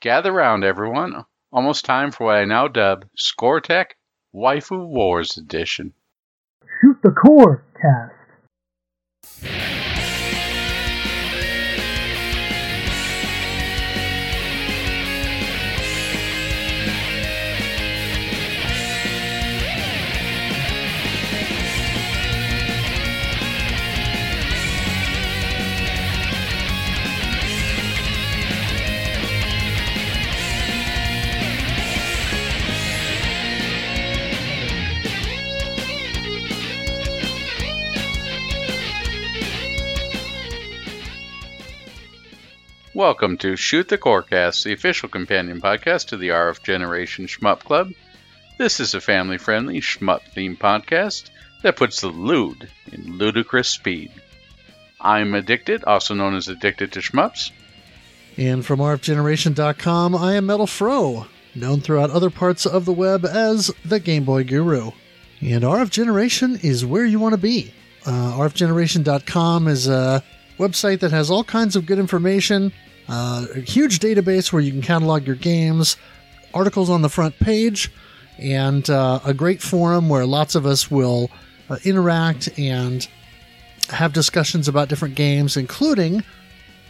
Gather round, everyone. Almost time for what I now dub Score Tech Waifu Wars Edition. Shoot the core cast. Welcome to Shoot the Corecast, the official companion podcast to the RF Generation Shmup Club. This is a family friendly shmup themed podcast that puts the lewd in ludicrous speed. I'm Addicted, also known as Addicted to Shmups. And from RFGeneration.com, I am Metal Fro, known throughout other parts of the web as the Game Boy Guru. And RF Generation is where you want to be. Uh, RFGeneration.com is a website that has all kinds of good information uh, a huge database where you can catalog your games, articles on the front page, and uh, a great forum where lots of us will uh, interact and have discussions about different games, including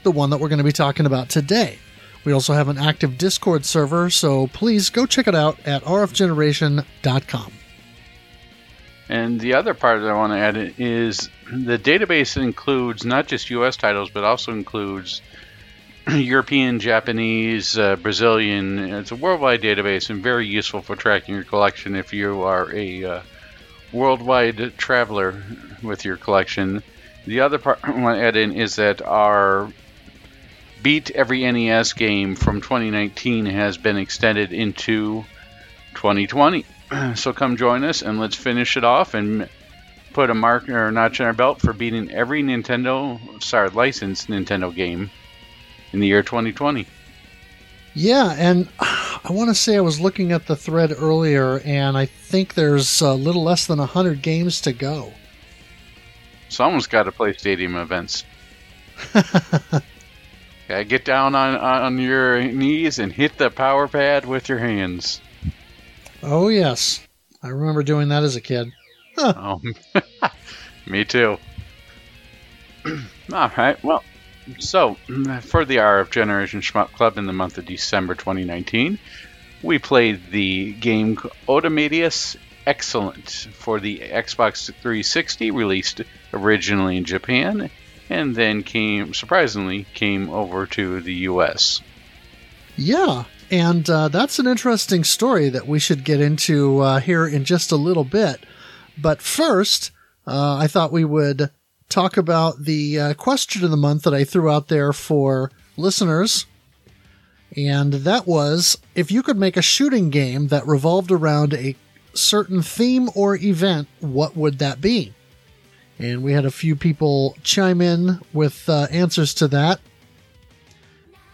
the one that we're going to be talking about today. We also have an active Discord server, so please go check it out at rfgeneration.com. And the other part that I want to add is the database includes not just US titles, but also includes European, Japanese, uh, Brazilian. It's a worldwide database and very useful for tracking your collection if you are a uh, worldwide traveler with your collection. The other part I want to add in is that our Beat Every NES game from 2019 has been extended into 2020. So come join us and let's finish it off and put a mark or notch in our belt for beating every Nintendo, sorry, licensed Nintendo game in the year 2020. Yeah, and I want to say I was looking at the thread earlier, and I think there's a little less than 100 games to go. Someone's got to play stadium events. yeah, get down on, on your knees and hit the power pad with your hands. Oh, yes. I remember doing that as a kid. Huh. Oh, me too. All right, well, so, for the RF Generation Shmup Club in the month of December 2019, we played the game Otomedius Excellent for the Xbox 360, released originally in Japan, and then came, surprisingly, came over to the US. Yeah, and uh, that's an interesting story that we should get into uh, here in just a little bit. But first, uh, I thought we would talk about the uh, question of the month that I threw out there for listeners. And that was if you could make a shooting game that revolved around a certain theme or event, what would that be? And we had a few people chime in with uh, answers to that.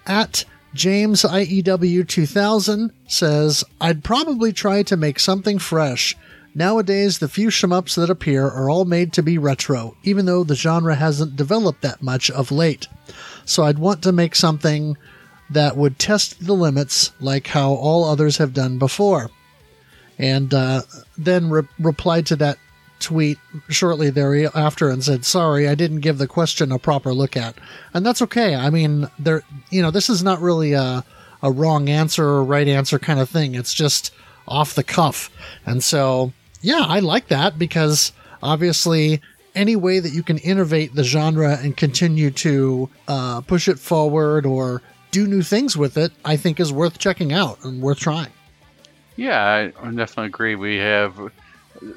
At James IEW 2000 says, I'd probably try to make something fresh Nowadays, the few shmups that appear are all made to be retro, even though the genre hasn't developed that much of late. So I'd want to make something that would test the limits like how all others have done before. And uh, then re- replied to that tweet shortly thereafter and said, "Sorry, I didn't give the question a proper look at." And that's okay. I mean, there, you know, this is not really a a wrong answer or right answer kind of thing. It's just off the cuff. And so yeah, I like that because obviously any way that you can innovate the genre and continue to uh, push it forward or do new things with it, I think is worth checking out and worth trying. Yeah, I definitely agree. We have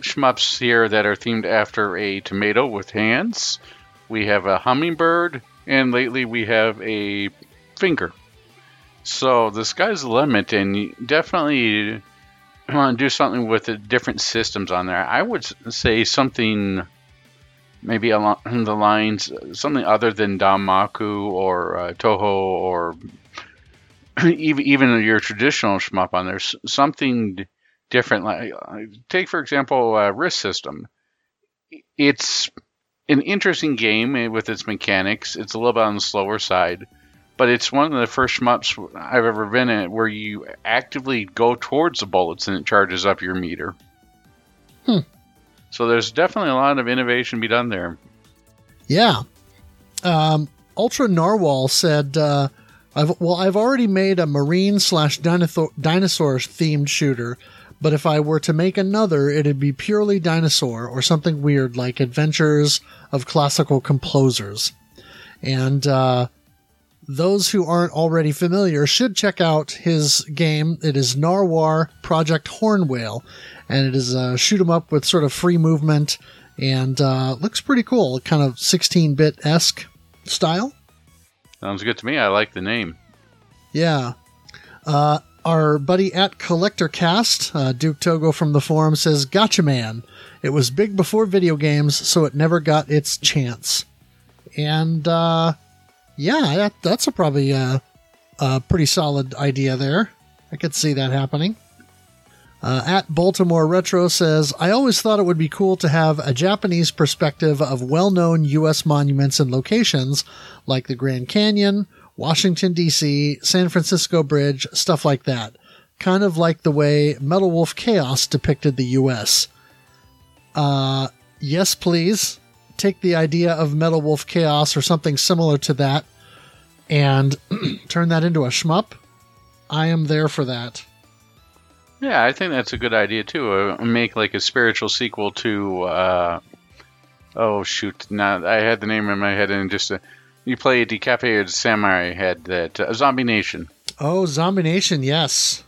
shmups here that are themed after a tomato with hands. We have a hummingbird, and lately we have a finger. So the sky's the limit, and definitely want to do something with the different systems on there, I would say something maybe along the lines something other than Danmaku or uh, Touhou or even even your traditional shmup on there. Something different. Like take for example, uh, Risk System. It's an interesting game with its mechanics. It's a little bit on the slower side, but it's one of the first shmups I've ever been in where you actively go towards the bullets and it charges up your meter. Hmm. So there's definitely a lot of innovation to be done there. Yeah. Um, Ultra Narwhal said, uh, I've, well, I've already made a marine slash dinosaur, dinosaur themed shooter, but if I were to make another, it'd be purely dinosaur or something weird like Adventures of Classical Composers. And, uh, those who aren't already familiar should check out his game. It is Narwhal Project Hornwhale, and it is a shoot 'em up with sort of free movement and uh, looks pretty cool. Kind of 16 bit esque style. Sounds good to me. I like the name. Yeah. Uh, our buddy at Collector Cast, uh, Duke Togo from the forum, says, Gatchaman. It was big before video games, so it never got its chance. And, uh, yeah, that, that's a probably a, a pretty solid idea there. I could see that happening. Uh, at Baltimore Retro says, I always thought it would be cool to have a Japanese perspective of well known U.S. monuments and locations like the Grand Canyon, Washington, D.C., San Francisco Bridge, stuff like that. Kind of like the way Metal Wolf Chaos depicted the U.S. Uh, yes, please. Take the idea of Metal Wolf Chaos or something similar to that and turn that into a shmup. I am there for that. Yeah, I think that's a good idea too. Uh, make like a spiritual sequel to. Uh, oh shoot! Now I had the name in my head, and just uh, you play a decapitated samurai head that uh, Zombie Nation. Oh, Zombie Nation, yes.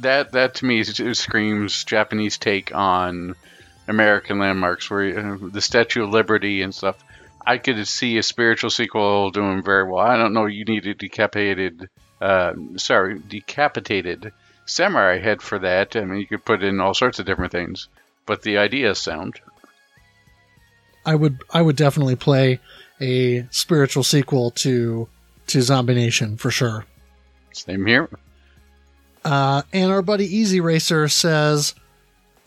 That that to me screams Japanese take on American landmarks, where uh, the Statue of Liberty and stuff. I could see a spiritual sequel doing very well. I don't know. You need a decapitated, uh, sorry, decapitated samurai head for that. I mean, you could put in all sorts of different things, but the idea is sound. I would I would definitely play a spiritual sequel to to Zombie Nation for sure. Same here. Uh, and our buddy Easy Racer says,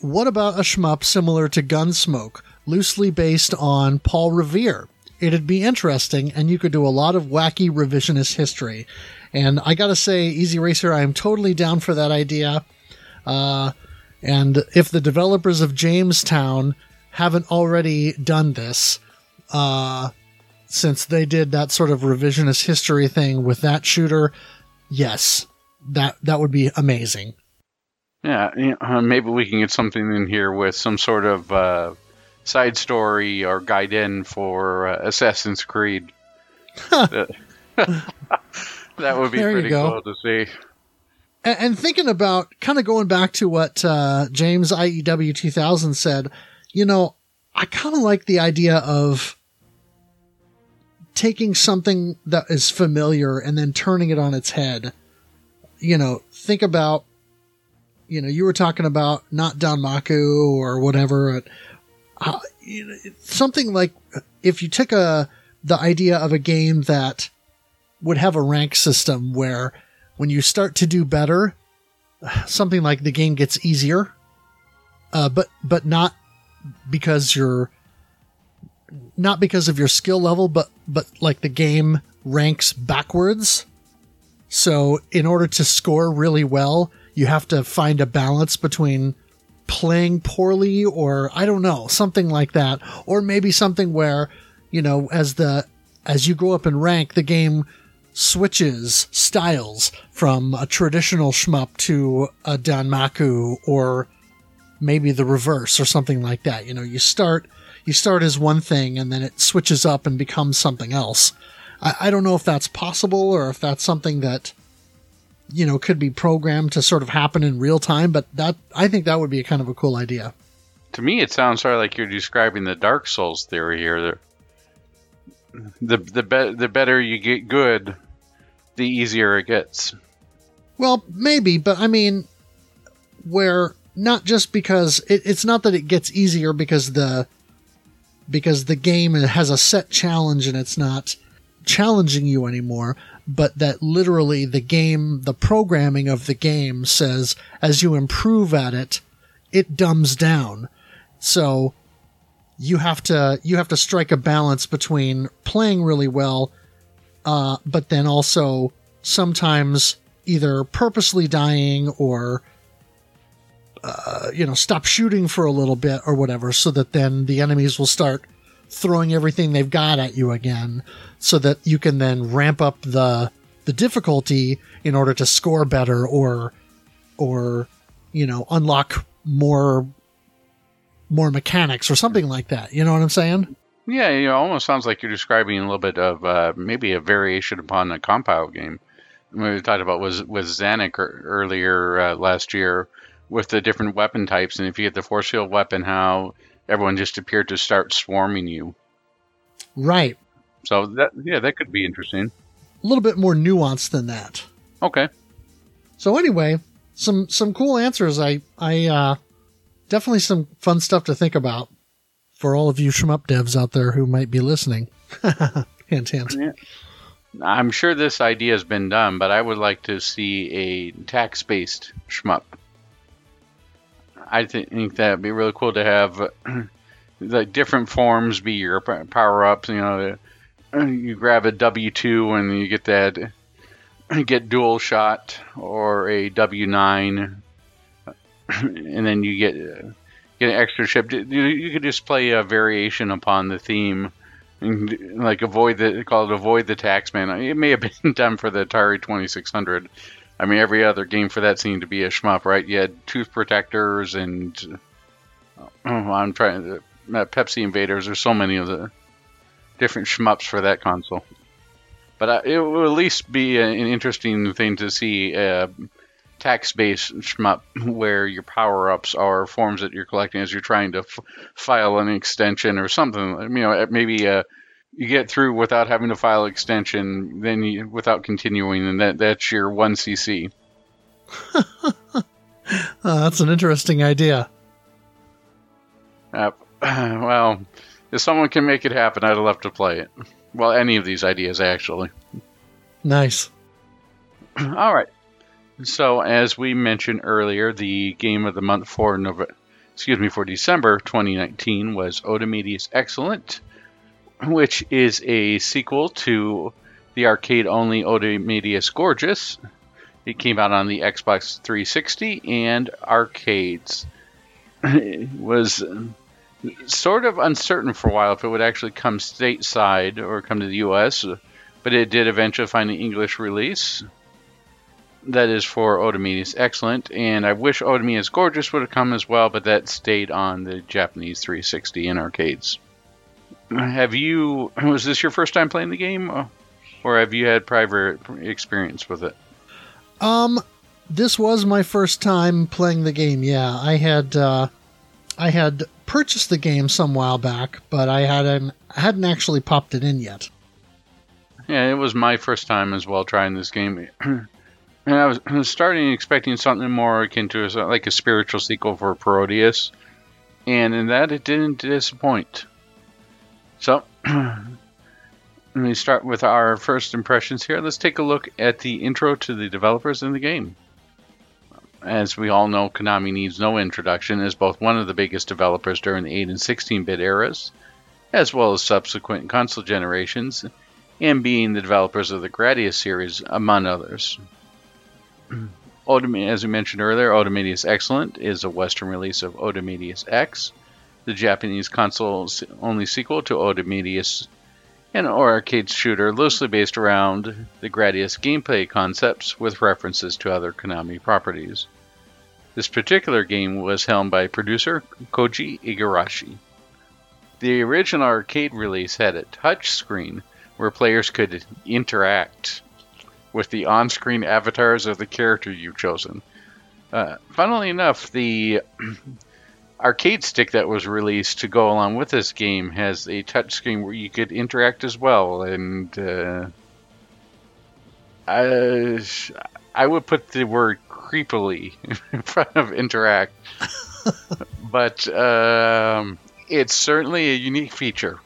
"What about a shmup similar to Gunsmoke, loosely based on Paul Revere? It'd be interesting, and you could do a lot of wacky revisionist history. And I gotta say, Easy Racer, I am totally down for that idea. Uh, and if the developers of Jamestown haven't already done this, uh, since they did that sort of revisionist history thing with that shooter, yes, that that would be amazing. Yeah, you know, uh, maybe we can get something in here with some sort of uh, side story or guide in for uh, Assassin's Creed. that would be There pretty cool to see. And, and thinking about kind of going back to what uh, James IEW 2000 said, you know, I kind of like the idea of taking something that is familiar and then turning it on its head. You know, think about, you know, you were talking about not Danmaku or whatever. Uh, you know, something like if you took a the idea of a game that would have a rank system where when you start to do better, something like the game gets easier, uh, but but not because you're not because of your skill level, but but like the game ranks backwards. So in order to score really well, you have to find a balance between playing poorly or I don't know, something like that. Or maybe something where, you know, as the as you go up in rank, the game switches styles from a traditional shmup to a Danmaku or maybe the reverse or something like that. You know, you start you start as one thing and then it switches up and becomes something else. I, I don't know if that's possible or if that's something that you know could be programmed to sort of happen in real time, but that I think that would be a kind of a cool idea. To me, it sounds sort of like you're describing the Dark Souls theory here. The the be- the better you get good, the easier it gets. Well, maybe, but I mean, where not just because it, it's not that it gets easier because the because the game has a set challenge and it's not challenging you anymore, but that literally the game, the programming of the game says as you improve at it, it dumbs down. So you have to you have to strike a balance between playing really well uh, but then also sometimes either purposely dying or uh, you know stop shooting for a little bit or whatever, so that then the enemies will start throwing everything they've got at you again, so that you can then ramp up the the difficulty in order to score better or or you know unlock more more mechanics or something like that. You know what I'm saying? Yeah, it almost sounds like you're describing a little bit of uh, maybe a variation upon a compile game. We talked about was was Zanac earlier uh, last year with the different weapon types, and if you get the force field weapon, how everyone just appeared to start swarming you. Right. So that yeah, that could be interesting. A little bit more nuanced than that. Okay. So anyway, some some cool answers. I I uh, definitely some fun stuff to think about for all of you shmup devs out there who might be listening. hint, hint. Yeah. I'm sure this idea has been done, but I would like to see a tax based shmup. I think that'd be really cool to have uh, the different forms be your power ups. You know, uh, you grab a W two and you get that, get dual shot or a W nine, and then you get uh, get an extra ship. You could just play a variation upon the theme. And, like avoid the call it avoid the taxman. It may have been done for the Atari 2600. I mean, every other game for that seemed to be a shmup, right? You had tooth protectors and oh, I'm trying to uh, Pepsi Invaders. There's so many of the different shmups for that console. But uh, it will at least be an interesting thing to see. Uh, tax-based shmup where your power-ups are forms that you're collecting as you're trying to f- file an extension or something. You know, maybe uh, you get through without having to file extension, then you, without continuing, and that that's your one CC. uh, that's an interesting idea. Uh, well, if someone can make it happen, I'd love to play it. Well, any of these ideas, actually. Nice. All right. So, as we mentioned earlier, the game of the month for November, excuse me, for December 2019 was Otomedius Excellent, which is a sequel to the arcade-only Otomedius Gorgeous. It came out on the Xbox 360 and arcades. It was sort of uncertain for a while if it would actually come stateside or come to the US, but it did eventually find an English release that is for Otomedius Excellent, and I wish Otomedius Gorgeous would have come as well, but that stayed on the Japanese 360 in arcades. Have you, was this your first time playing the game, or have you had prior experience with it? Um, this was my first time playing the game. Yeah, I had, uh, I had purchased the game some while back, but I hadn't, I hadn't actually popped it in yet. Yeah, it was my first time as well trying this game. And I was, I was starting expecting something more akin to a, like a spiritual sequel for Parodius, and in that it didn't disappoint. So, let me start with our first impressions here. Let's take a look at the intro to the developers in the game. As we all know, Konami needs no introduction as both one of the biggest developers during the 8 and 16 bit eras, as well as subsequent console generations, and being the developers of the Gradius series, among others. as we mentioned earlier, Otomedius Excellent is a Western release of Otomedius X, the Japanese console's only sequel to Otomedius, an arcade shooter loosely based around the Gradius gameplay concepts with references to other Konami properties. This particular game was helmed by producer Koji Igarashi. The original arcade release had a touch screen where players could interact with the on screen avatars of the character you've chosen. Uh, funnily enough, the arcade stick that was released to go along with this game has a touchscreen where you could interact as well, and uh, I, I would put the word creepily in front of interact, but um, it's certainly a unique feature.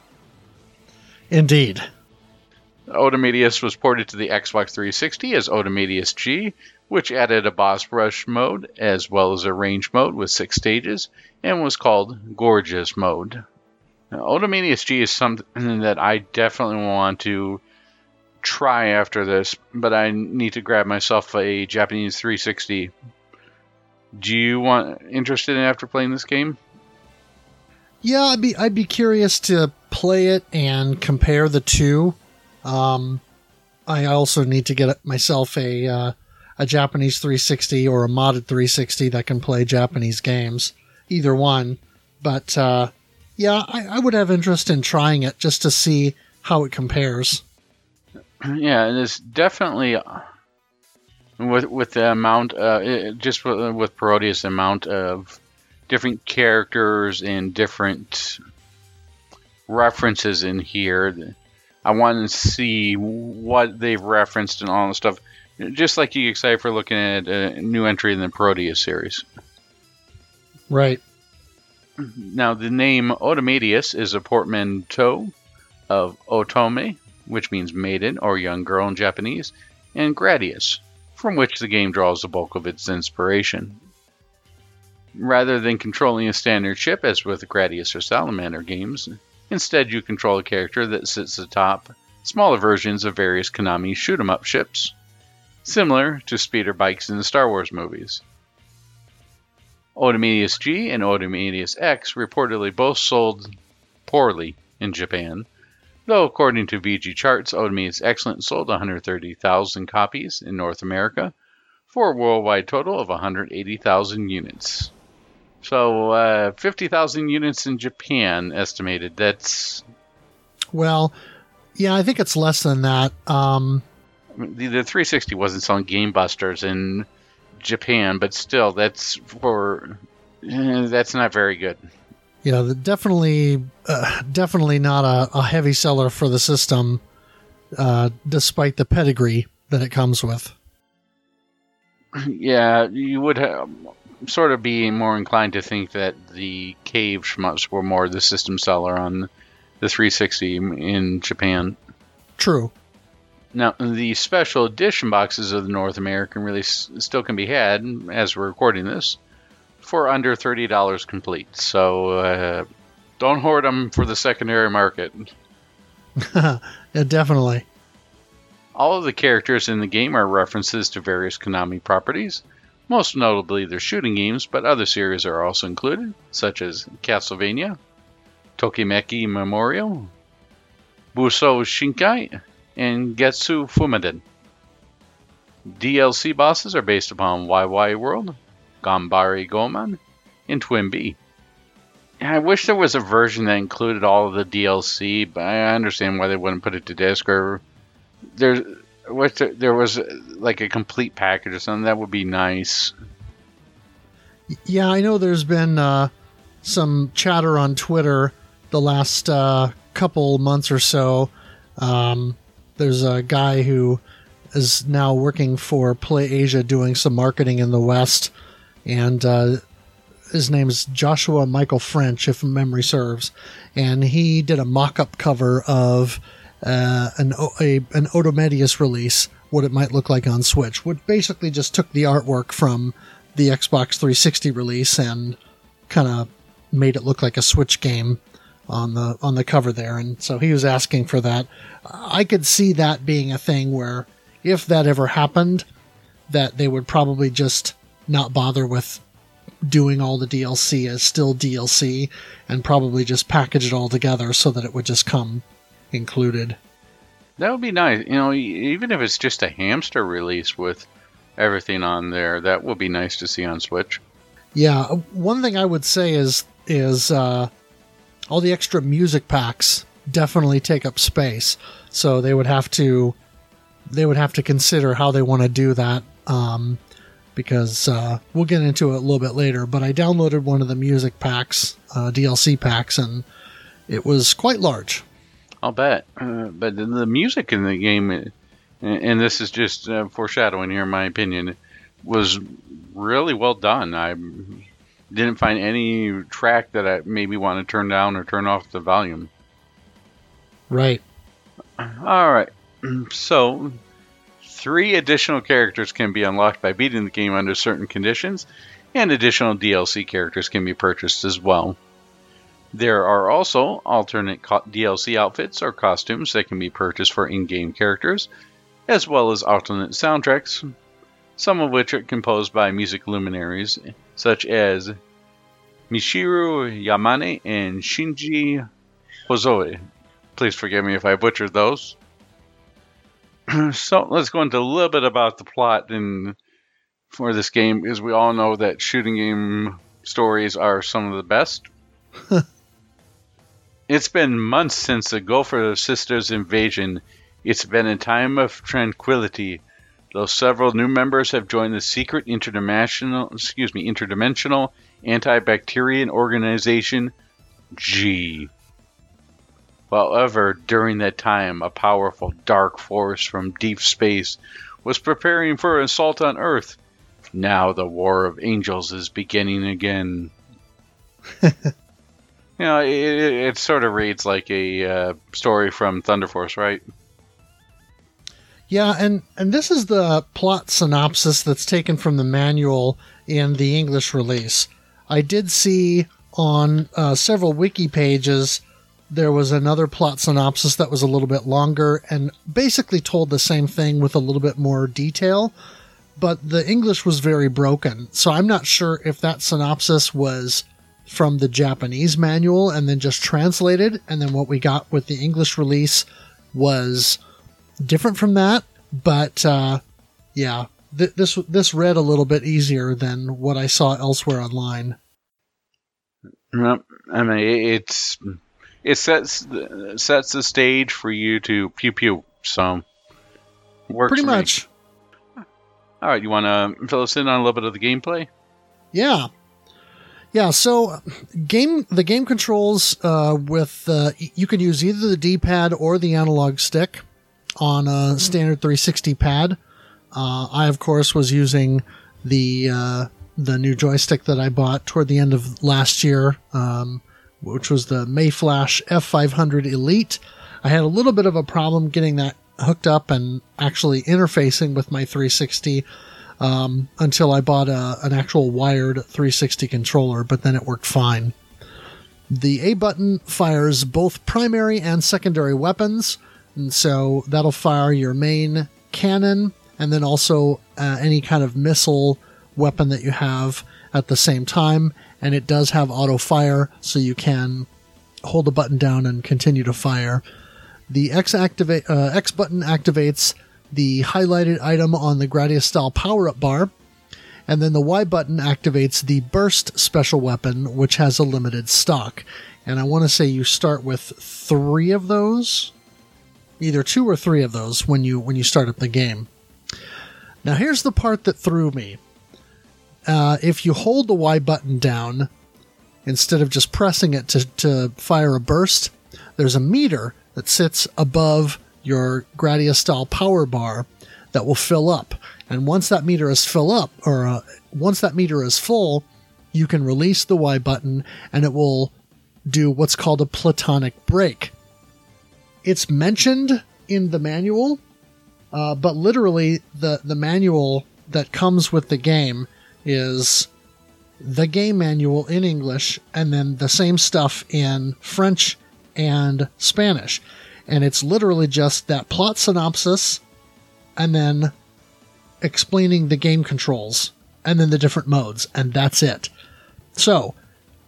Indeed. Otomedius was ported to the Xbox 360 as Otomedius G, which added a boss rush mode as well as a range mode with six stages and was called Gorgeous mode. Now, Otomedius G is something that I definitely want to try after this, but I need to grab myself a Japanese 360. Do you want interested in after playing this game? Yeah, I'd be I'd be curious to play it and compare the two. Um, I also need to get myself a uh, a Japanese 360 or a modded 360 that can play Japanese games. Either one, but uh, yeah, I, I would have interest in trying it just to see how it compares. Yeah, it's definitely uh, with with the amount, uh, it, just with, with Parodius, amount of different characters and different references in here. I want to see what they've referenced and all the stuff. Just like you excited for looking at a new entry in the Parodius series. Right. Now, the name Otomedius is a portmanteau of Otome, which means maiden or young girl in Japanese, and Gradius, from which the game draws the bulk of its inspiration. Rather than controlling a standard ship as with Gradius or Salamander games, instead you control a character that sits atop smaller versions of various Konami shoot 'em up ships, similar to speeder bikes in the Star Wars movies. Otomedius G and Otomedius X reportedly both sold poorly in Japan, though according to VGChartz, Otomedius Excellent sold 130,000 copies in North America for a worldwide total of 180,000 units. So, uh, 50,000 units in Japan estimated. That's. Well, yeah, I think it's less than that. Um, the, the 360 wasn't selling Game Busters in Japan, but still, that's for. eh, that's not very good. yeah, the- definitely, uh, definitely not a, a heavy seller for the system, uh, despite the pedigree that it comes with. Yeah, you would have, sort of be more inclined to think that the cave shmups were more the system seller on the 360 in Japan. True. Now, the special edition boxes of the North American release still can be had, as we're recording this, for under $30 complete. So uh, don't hoard them for the secondary market. yeah, definitely. All of the characters in the game are references to various Konami properties, most notably their shooting games, but other series are also included, such as Castlevania, Tokimeki Memorial, Busou Shinki, and Getsu Fumaden. DLC bosses are based upon YY World, Ganbare Goemon, and TwinBee. I wish there was a version that included all of the DLC, but I understand why they wouldn't put it to disc or there, there was uh, like a complete package or something that would be nice. Yeah, I know there's been uh, some chatter on Twitter the last uh, couple months or so. Um, there's a guy who is now working for Play Asia doing some marketing in the West, and uh, his name is Joshua Michael French, if memory serves. And he did a mock up cover of uh, an, O- a, an Otomedius release, what it might look like on Switch, which basically just took the artwork from the Xbox 360 release and kind of made it look like a Switch game on the on the cover there. And so he was asking for that. I could see that being a thing where if that ever happened, that they would probably just not bother with doing all the DLC as still DLC and probably just package it all together so that it would just come included. That would be nice. You know, even if it's just a hamster release with everything on there, that would be nice to see on Switch. Yeah, one thing I would say is is uh, all the extra music packs definitely take up space. So they would have to they would have to consider how they want to do that. Um, because uh, we'll get into it a little bit later. But I downloaded one of the music packs, uh, DLC packs, and it was quite large. I'll bet. Uh, but the, music in the game, and, this is just uh, foreshadowing here, in my opinion, was really well done. I didn't find any track that I maybe want to turn down or turn off the volume. Right. All right. So, three additional characters can be unlocked by beating the game under certain conditions, and additional DLC characters can be purchased as well. There are also alternate co- DLC outfits or costumes that can be purchased for in game characters, as well as alternate soundtracks, some of which are composed by music luminaries such as Michiru Yamane and Shinji Hosoe. Please forgive me if I butchered those. so let's go into a little bit about the plot and for this game, because we all know that shooting game stories are some of the best. it's been months since the Gofer Sisters invasion. It's been a time of tranquility, though several new members have joined the secret interdimensional, excuse me, interdimensional antibacterian organization G. However, during that time, a powerful dark force from deep space was preparing for an assault on Earth. Now the War of Angels is beginning again. you know, it, it, it, sort of reads like a uh, story from Thunder Force, right? Yeah, and, and this is the plot synopsis that's taken from the manual in the English release. I did see on uh, several wiki pages there was another plot synopsis that was a little bit longer and basically told the same thing with a little bit more detail, but the English was very broken. So I'm not sure if that synopsis was from the Japanese manual and then just translated, and then what we got with the English release was different from that. But uh, yeah, th- this this read a little bit easier than what I saw elsewhere online. Well, I mean, it's it sets sets the stage for you to pew pew. So works pretty much. Me. All right, you want to fill us in on a little bit of the gameplay? Yeah, yeah. So game the game controls uh, with uh, you can use either the D pad or the analog stick on a standard 360 pad. Uh, I of course was using the uh, the new joystick that I bought toward the end of last year. Um, which was the Mayflash F500 Elite. I had a little bit of a problem getting that hooked up and actually interfacing with my 360 um, until I bought a, an actual wired 360 controller, but then it worked fine. The A button fires both primary and secondary weapons, and so that'll fire your main cannon and then also uh, any kind of missile weapon that you have at the same time and it does have auto fire, so you can hold the button down and continue to fire. The X uh, X button activates the highlighted item on the Gradius style power up bar, and then the Y button activates the burst special weapon, which has a limited stock. And I want to say you start with three of those, either two or three of those when you when you start up the game. Now here's the part that threw me uh, if you hold the Y button down instead of just pressing it to, to fire a burst, there's a meter that sits above your Gradius style power bar that will fill up. And once that meter is fill up, or uh, once that meter is full, you can release the Y button and it will do what's called a platonic break. It's mentioned in the manual, uh, but literally the, the manual that comes with the game is the game manual in English and then the same stuff in French and Spanish. And it's literally just that plot synopsis and then explaining the game controls and then the different modes, and that's it. So,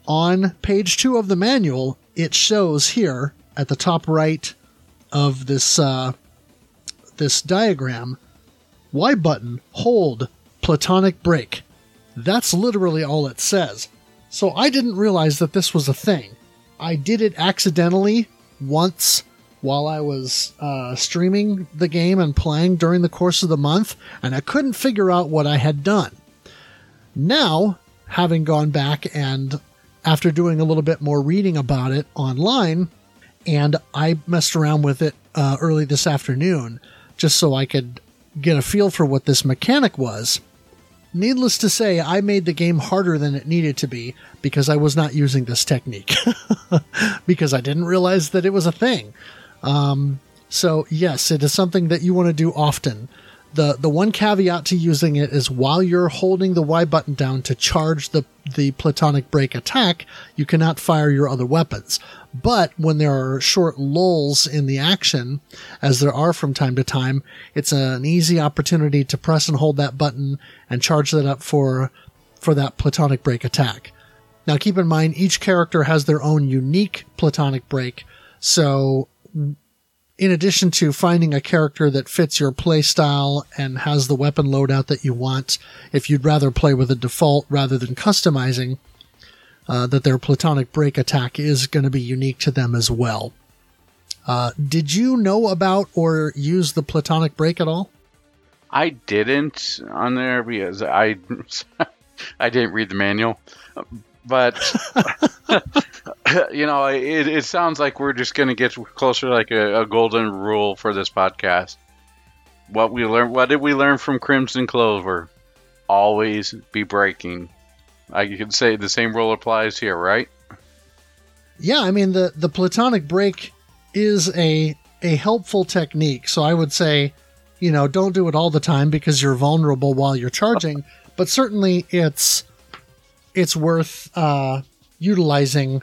on page two of the manual, it shows here at the top right of this uh, this diagram, Y button, hold, platonic break. That's literally all it says. So I didn't realize that this was a thing. I did it accidentally once while I was uh, streaming the game and playing during the course of the month, and I couldn't figure out what I had done. Now, having gone back and after doing a little bit more reading about it online, and I messed around with it uh, early this afternoon just so I could get a feel for what this mechanic was. Needless to say, I made the game harder than it needed to be because I was not using this technique. because I didn't realize that it was a thing. Um, so, yes, it is something that you want to do often. The the one caveat to using it is while you're holding the Y button down to charge the the platonic break attack, you cannot fire your other weapons. But when there are short lulls in the action, as there are from time to time, it's an easy opportunity to press and hold that button and charge that up for for that platonic break attack. Now keep in mind each character has their own unique platonic break, so in addition to finding a character that fits your playstyle and has the weapon loadout that you want, if you'd rather play with a default rather than customizing, uh, that their platonic break attack is going to be unique to them as well. Uh, did you know about or use the platonic break at all? I didn't on there because I I didn't read the manual, but you know, it, it sounds like we're just going to get closer to like a, a, golden rule for this podcast. What we learned, what did we learn from Crimson Clover? Always be breaking. I could say the same rule applies here, right? Yeah, I mean the the platonic break is a a helpful technique. So I would say, you know, don't do it all the time because you're vulnerable while you're charging, but certainly it's it's worth uh, utilizing,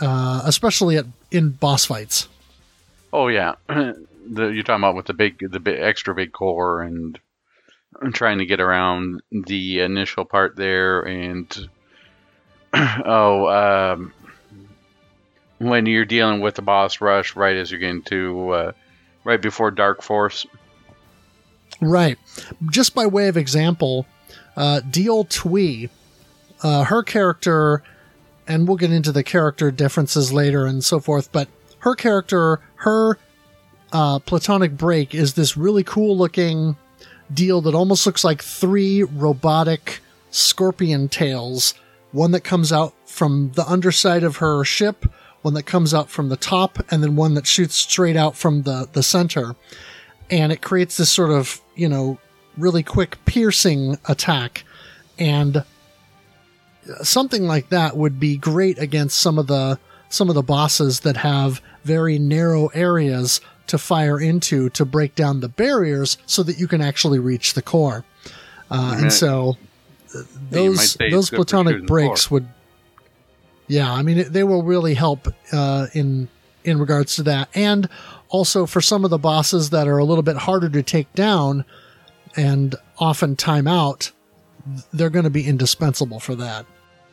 uh, especially at in boss fights. Oh yeah, the, you're talking about with the big, the big, extra big core and, trying to get around the initial part there, and oh, um, when you're dealing with the boss rush right as you're getting to uh, right before Dark Force. Right. Just by way of example, uh, Diol Twee uh, her character, and we'll get into the character differences later and so forth, but her character, her uh, platonic break is this really cool looking deal that almost looks like three robotic scorpion tails. One that comes out from the underside of her ship, one that comes out from the top, and then one that shoots straight out from the, the center. And it creates this sort of, you know, really quick piercing attack. And something like that would be great against some of the some of the bosses that have very narrow areas to fire into to break down the barriers so that you can actually reach the core. Uh, and so those those platonic breaks would yeah, I mean they will really help uh, in in regards to that and also for some of the bosses that are a little bit harder to take down and often time out they're going to be indispensable for that.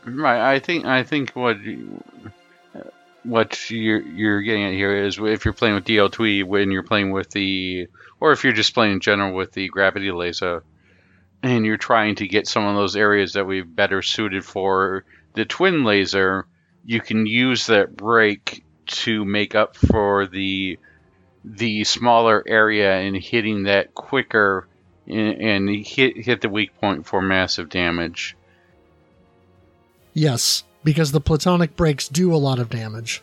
Right. I think I think what what you're you're getting at here is if you're playing with Diol Twee when you're playing with the or if you're just playing in general with the gravity laser and you're trying to get some of those areas that we've better suited for the twin laser, you can use that break to make up for the the smaller area and hitting that quicker and, and hit hit the weak point for massive damage. Yes, because the platonic breaks do a lot of damage.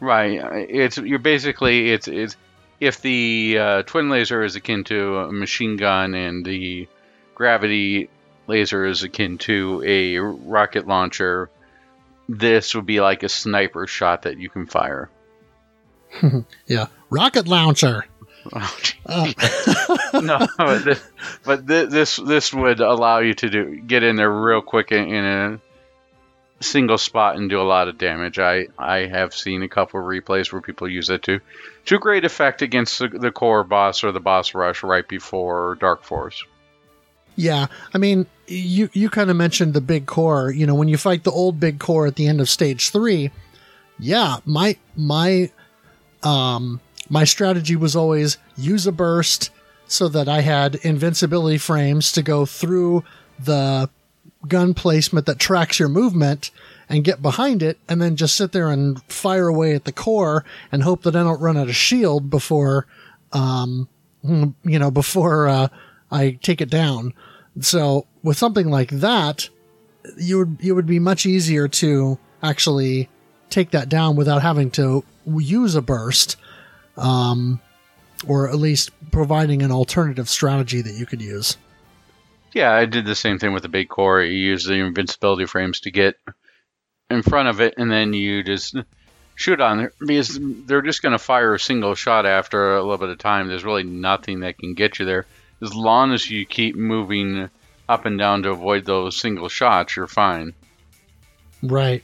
Right. It's you're basically it's it's if the uh, twin laser is akin to a machine gun and the gravity laser is akin to a rocket launcher, this would be like a sniper shot that you can fire. yeah, rocket launcher. Oh, uh. no, but, this, but this, this would allow you to do get in there real quick in, in a single spot and do a lot of damage. I, I have seen a couple replays where people use it to to great effect against the, the core boss or the boss rush right before Dark Force. Yeah, I mean, you you kind of mentioned the big core. You know, when you fight the old big core at the end of stage three, yeah, my my um my strategy was always use a burst so that I had invincibility frames to go through the gun placement that tracks your movement and get behind it and then just sit there and fire away at the core and hope that I don't run out of shield before, um, you know, before, uh, I take it down. So with something like that, you would, it would be much easier to actually take that down without having to use a burst. Um, or at least providing an alternative strategy that you could use. Yeah, I did the same thing with the big core. You use the invincibility frames to get in front of it, and then you just shoot on it because they're just going to fire a single shot after a little bit of time. There's really nothing that can get you there. as long as you keep moving up and down to avoid those single shots, you're fine. Right.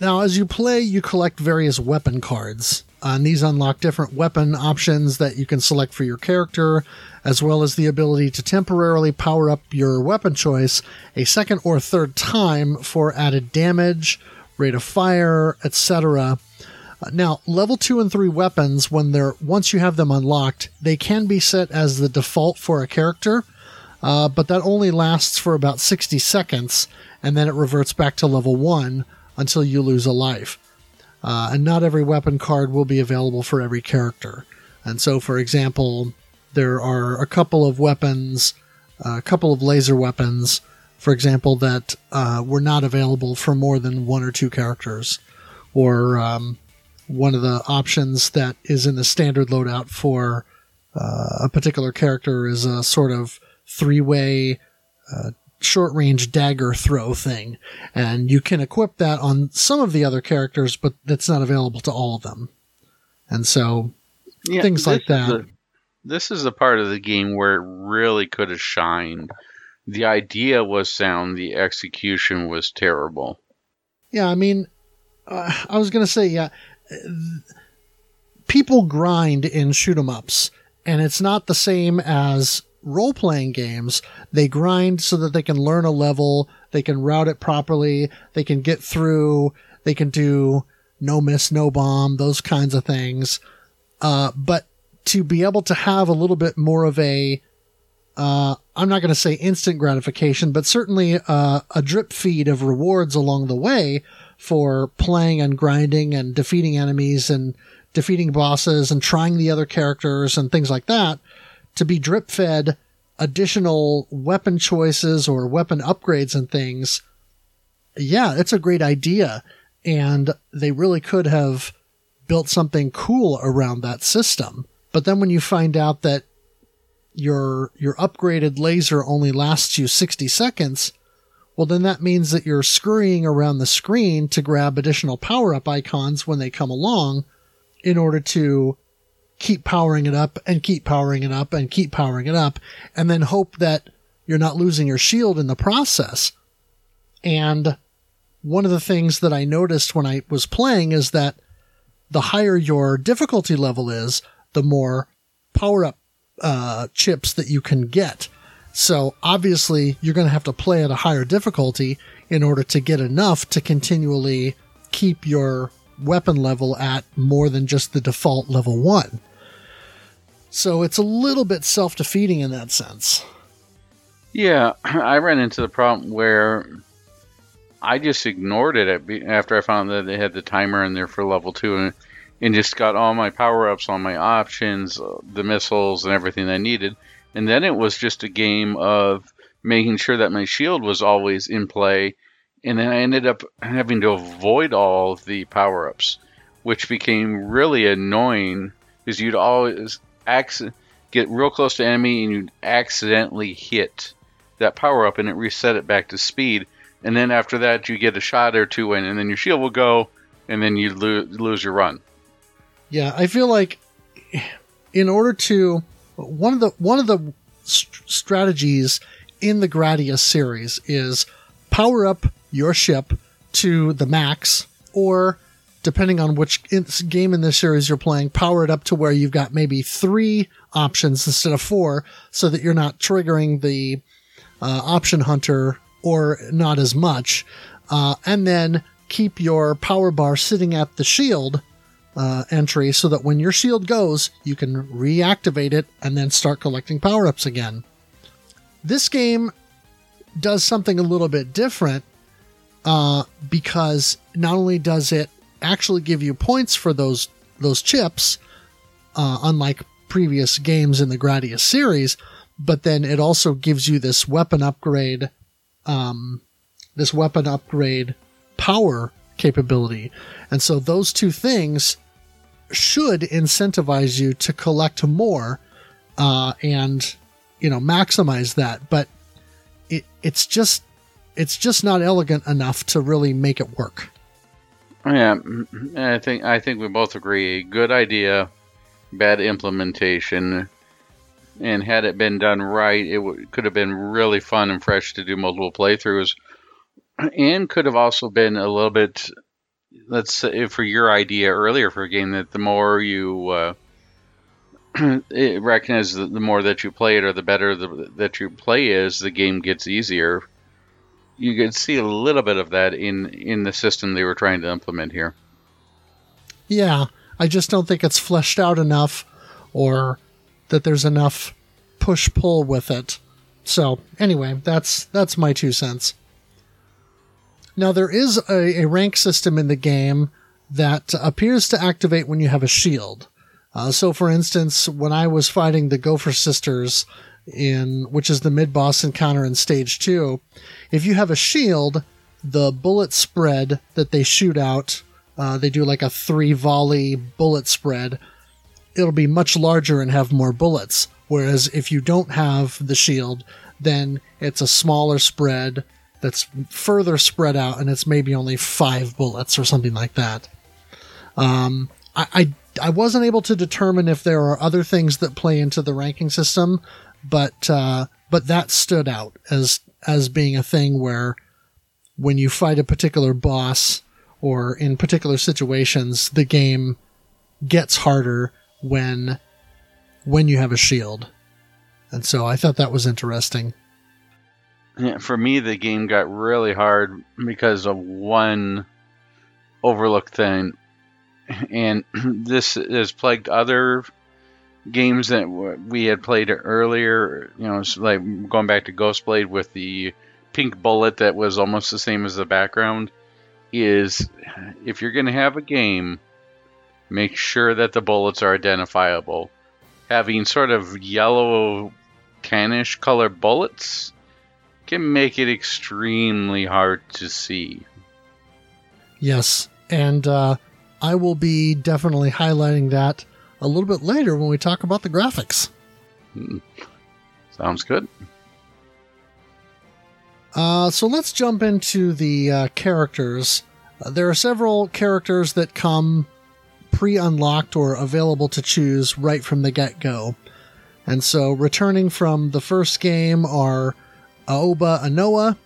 Now, as you play, you collect various weapon cards. Uh, and these unlock different weapon options that you can select for your character, as well as the ability to temporarily power up your weapon choice a second or third time for added damage, rate of fire, etc. Uh, now, level 2 and 3 weapons, when they're once you have them unlocked, they can be set as the default for a character, uh, but that only lasts for about 60 seconds, and then it reverts back to level 1 until you lose a life. Uh, and not every weapon card will be available for every character. And so, for example, there are a couple of weapons, a couple of laser weapons, for example, that uh, were not available for more than one or two characters. Or um, one of the options that is in the standard loadout for uh, a particular character is a sort of three way uh, short range dagger throw thing. And you can equip that on some of the other characters, but that's not available to all of them. And so yeah, things like that. This is the part of the game where it really could have shined. The idea was sound, the execution was terrible. Yeah, I mean, uh, I was going to say, yeah, people grind in shoot 'em ups, and it's not the same as role playing games, they grind so that they can learn a level, they can route it properly, they can get through, they can do no miss, no bomb, those kinds of things. Uh, but to be able to have a little bit more of a, uh, I'm not going to say instant gratification, but certainly uh, a drip feed of rewards along the way for playing and grinding and defeating enemies and defeating bosses and trying the other characters and things like that to be drip fed additional weapon choices or weapon upgrades and things, yeah, it's a great idea. And they really could have built something cool around that system. But then when you find out that your, your upgraded laser only lasts you 60 seconds, well, then that means that you're scurrying around the screen to grab additional power up icons when they come along in order to keep powering it up and keep powering it up and keep powering it up and then hope that you're not losing your shield in the process. And one of the things that I noticed when I was playing is that the higher your difficulty level is, the more power up uh, chips that you can get. So obviously, you're going to have to play at a higher difficulty in order to get enough to continually keep your weapon level at more than just the default level one. So it's a little bit self defeating in that sense. Yeah, I ran into the problem where I just ignored it after I found that they had the timer in there for level two and, and just got all my power ups, all my options, uh, the missiles, and everything I needed. And then it was just a game of making sure that my shield was always in play. And then I ended up having to avoid all the power ups, which became really annoying because you'd always acc- get real close to enemy and you accidentally hit that power up and it reset it back to speed. And then after that, you get a shot or two in, and then your shield will go, and then you lo- lose your run. Yeah, I feel like in order to one of the one of the st- strategies in the Gradius series is power up your ship to the max, or depending on which game in this series you're playing, power it up to where you've got maybe three options instead of four so that you're not triggering the uh, option hunter or not as much. Uh, and then keep your power bar sitting at the shield uh, entry so that when your shield goes, you can reactivate it and then start collecting power ups again. This game does something a little bit different uh, because not only does it actually give you points for those those chips, uh, unlike previous games in the Gradius series. But then it also gives you this weapon upgrade, um, this weapon upgrade power capability, and so those two things should incentivize you to collect more uh, and you know maximize that. But it it's just it's just not elegant enough to really make it work. Yeah, I think I think we both agree. Good idea, bad implementation. and had it been done right, it w- could have been really fun and fresh to do multiple playthroughs, and could have also been a little bit. Let's say for your idea earlier for a game that the more you uh, it recognizes that the more that you play it or the better the, that you play is, the game gets easier. You could see a little bit of that in in the system they were trying to implement here. Yeah, I just don't think it's fleshed out enough or that there's enough push pull with it. So, anyway, that's that's my two cents. Now there is a, a rank system in the game that appears to activate when you have a shield. Uh, so, for instance, when I was fighting the Gofer Sisters in which is the mid boss encounter in stage two, if you have a shield, the bullet spread that they shoot out, uh, they do like a three volley bullet spread. It'll be much larger and have more bullets. Whereas if you don't have the shield, then it's a smaller spread that's further spread out and it's maybe only five bullets or something like that. Um, I, I I wasn't able to determine if there are other things that play into the ranking system, but uh, but that stood out as as being a thing where when you fight a particular boss or in particular situations, the game gets harder when when you have a shield. And so I thought that was interesting. Yeah, for me, the game got really hard because of one overlooked thing and this has plagued other games that we had played earlier. You know, like going back to Ghostblade with the pink bullet that was almost the same as the background. Is if you're going to have a game, make sure that the bullets are identifiable. Having sort of yellow tannish color bullets can make it extremely hard to see. Yes, and uh, I will be definitely highlighting that a little bit later when we talk about the graphics. Hmm. Sounds good. Uh, so let's jump into the uh, characters. Uh, there are several characters that come pre unlocked or available to choose right from the get go. And so returning from the first game are Aoba Anoa,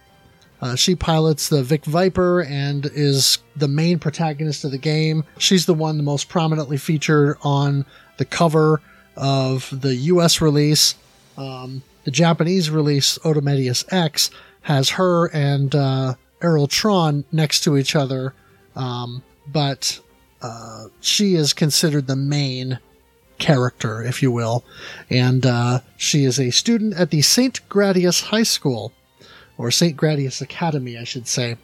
uh, she pilots the Vic Viper and is the main protagonist of the game. She's the one the most prominently featured on the cover of the US release. Um, the Japanese release, Otomedius X, has her and uh, Errol Tron next to each other, um, but uh, she is considered the main character, if you will. And uh, she is a student at the St. Gradius High School or St. Gradius Academy, I should say.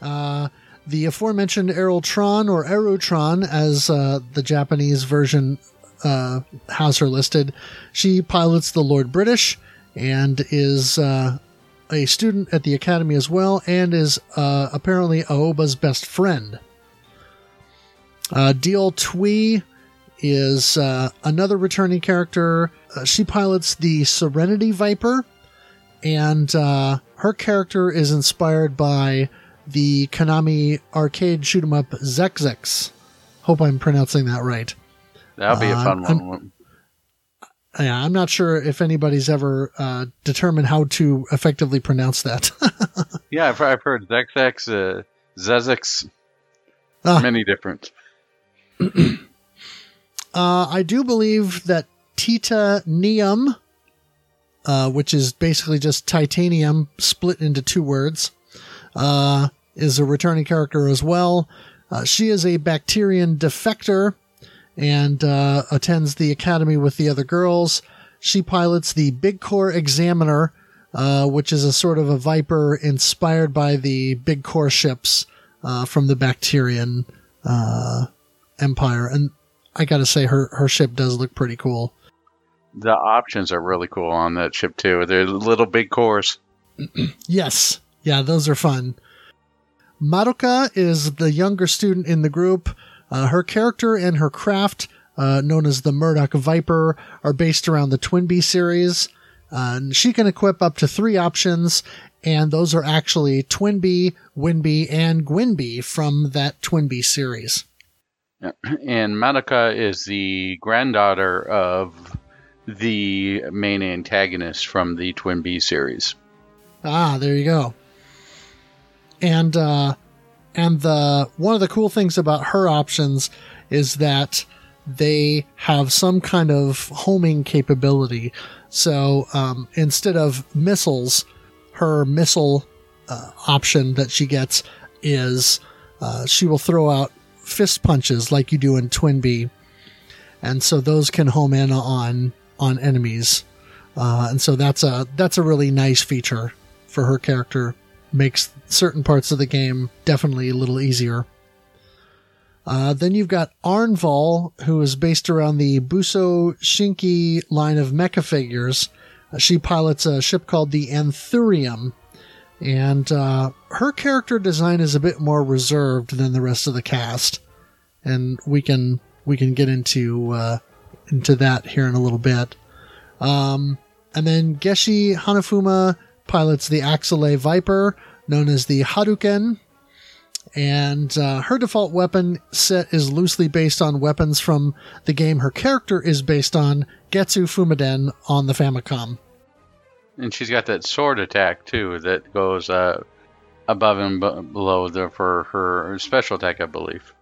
Uh, the aforementioned Erroltron, or Erutron, as uh, the Japanese version uh, has her listed, she pilots the Lord British and is uh, a student at the Academy as well, and is uh, apparently Aoba's best friend. Uh, Diol Twee is another returning character. she pilots the Serenity Viper, and uh, her character is inspired by the Konami arcade shoot 'em up Xexex. Hope I'm pronouncing that right. That'll be a uh, fun uh, one. I'm, yeah, I'm not sure if anybody's ever uh, determined how to effectively pronounce that. yeah, I've, I've heard Zexix, uh, Zezix, ah. many different. uh, I do believe that Titanium uh, which is basically just titanium split into two words, uh, is a returning character as well. Uh, she is a Bacterian defector and uh, attends the academy with the other girls. She pilots the Big Core Examiner, uh, which is a sort of a Viper inspired by the Big Core ships from the Bacterian Empire. And I gotta say, her, her ship does look pretty cool the options are really cool on that ship too. They're little big cores. yes. Yeah, those are fun. Madoka is the younger student in the group. Uh, her character and her craft, uh, known as the Murdoch Viper, are based around the TwinBee series. Uh, she can equip up to three options, and those are actually TwinBee, WinBee, and GwinBee from that TwinBee series. And Madoka is the granddaughter of the main antagonist from the TwinBee series. Ah, there you go. And uh, and the one of the cool things about her options is that they have some kind of homing capability. So um, instead of missiles, her missile uh, option that she gets is uh, she will throw out fist punches like you do in TwinBee, and so those can home in on on enemies, uh, and so that's a that's a really nice feature for her character. Makes certain parts of the game definitely a little easier. Uh, then you've got Arnval, who is based around the Busou Shinki line of mecha figures. Uh, she pilots a ship called the Anthurium, and uh, her character design is a bit more reserved than the rest of the cast, and we can we can get into uh, into that here in a little bit. Um, and then Geshi Hanafuma pilots the Axelay Viper, known as the Hadouken, and uh, her default weapon set is loosely based on weapons from the game her character is based on, Getsu Fumaden, on the Famicom. And she's got that sword attack too that goes uh, above and b- below the, for her special attack, I believe.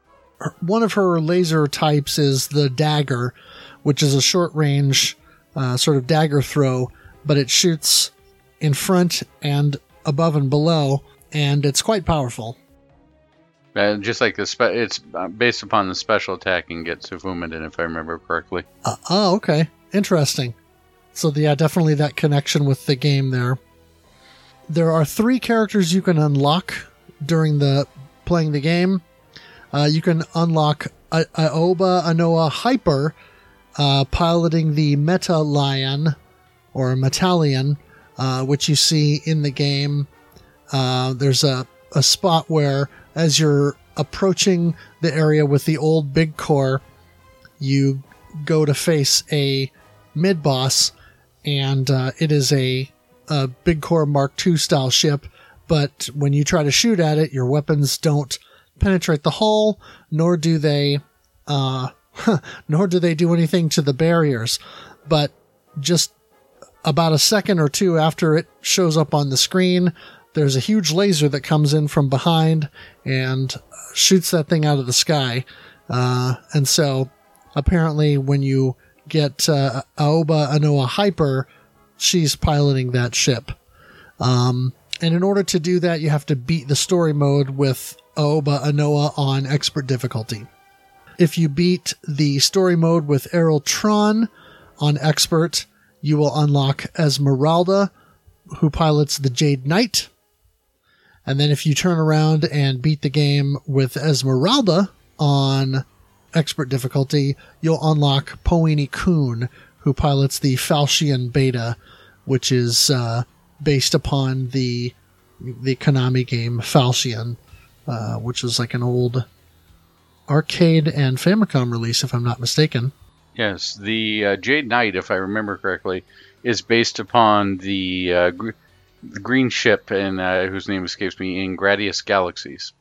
One of her laser types is the dagger, which is a short range uh, sort of dagger throw, but it shoots in front and above and below, and it's quite powerful. Uh, just like the spe- it's uh, based upon the special attack and Getsu Fumaden, if I remember correctly. Uh, oh, okay, interesting. So yeah, definitely that connection with the game there. There are three characters you can unlock during the playing the game. Uh, you can unlock a- Aoba Anoa Hyper, uh, piloting the Meta Lion or Metallion, uh, which you see in the game. Uh, there's a, a spot where, as you're approaching the area with the old big core, you go to face a mid boss, and uh, it is a, a big core Mark II style ship. But when you try to shoot at it, your weapons don't penetrate the hull, nor do they, uh, nor do they do anything to the barriers. But just about a second or two after it shows up on the screen, there's a huge laser that comes in from behind and shoots that thing out of the sky. Uh, and so apparently when you get uh, Aoba Anoa Hyper, she's piloting that ship. Um, and in order to do that, you have to beat the story mode with Aoba Anoa on expert difficulty. If you beat the story mode with Errol Tron on expert, you will unlock Esmeralda, who pilots the Jade Knight. And then if you turn around and beat the game with Esmeralda on expert difficulty, you'll unlock Poini Kun, who pilots the Falchion Beta, which is uh, based upon the the Konami game Falchion, uh, which is like an old arcade and Famicom release, if I'm not mistaken. Yes, the uh, Jade Knight, if I remember correctly, is based upon the, uh, gr- the green ship and uh, whose name escapes me in Gradius Galaxies.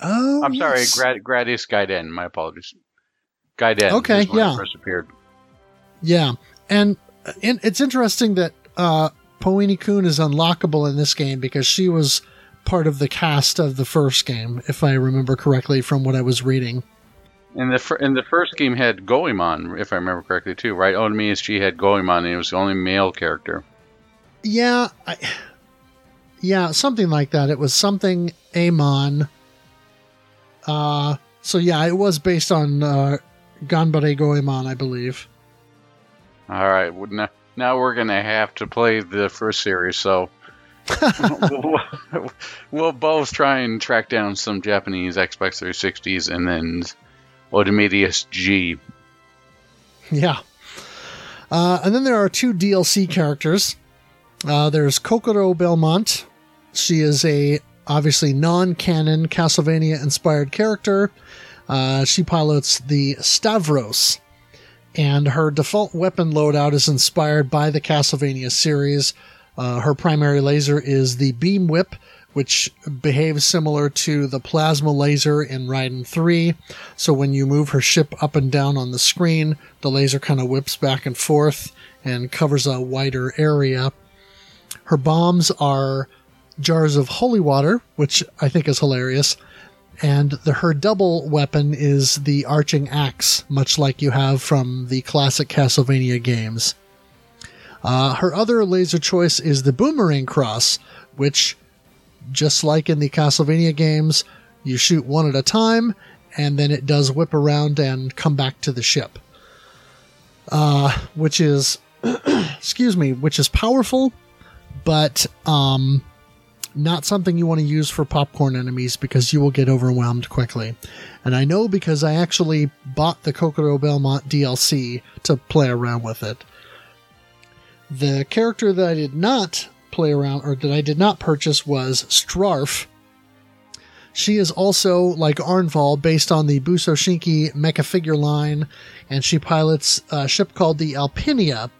Oh, I'm sorry, yes. Grad- Gradius Gaiden. My apologies. Gaiden. Okay, yeah. First appeared. Yeah, and, and it's interesting that uh, Poini Kun is unlockable in this game because she was part of the cast of the first game, if I remember correctly from what I was reading. And the fir- and the first game had Goemon, if I remember correctly, too, right? Only SG had Goemon, and it was the only male character. Yeah, I, yeah, something like that. It was something Amon. Uh, so yeah, it was based on uh, Ganbare Goemon, I believe. All right, well, now, now we're gonna have to play the first series, so we'll, both try and track down some Japanese Xbox 360s and then Otomedius G. Yeah. Uh, and then there are two DLC characters. Uh, there's Kokoro Belmont. She is a obviously non-canon Castlevania-inspired character. Uh, she pilots the Stavros, and her default weapon loadout is inspired by the Castlevania series. Uh, her primary laser is the Beam Whip, which behaves similar to the plasma laser in Raiden 3. So when you move her ship up and down on the screen, the laser kind of whips back and forth and covers a wider area. Her bombs are jars of holy water, which I think is hilarious. And the, her double weapon is the arching axe, much like you have from the classic Castlevania games. Uh, her other laser choice is the boomerang cross, which, just like in the Castlevania games, you shoot one at a time, and then it does whip around and come back to the ship. Uh, which is, excuse me, which is powerful, but um, not something you want to use for popcorn enemies because you will get overwhelmed quickly. And I know because I actually bought the Kokoro Belmont DLC to play around with it. The character that I did not play around or that I did not purchase was Strarf. She is also, like Arnval, based on the Busou Shinki mecha figure line, and she pilots a ship called the Alpinia,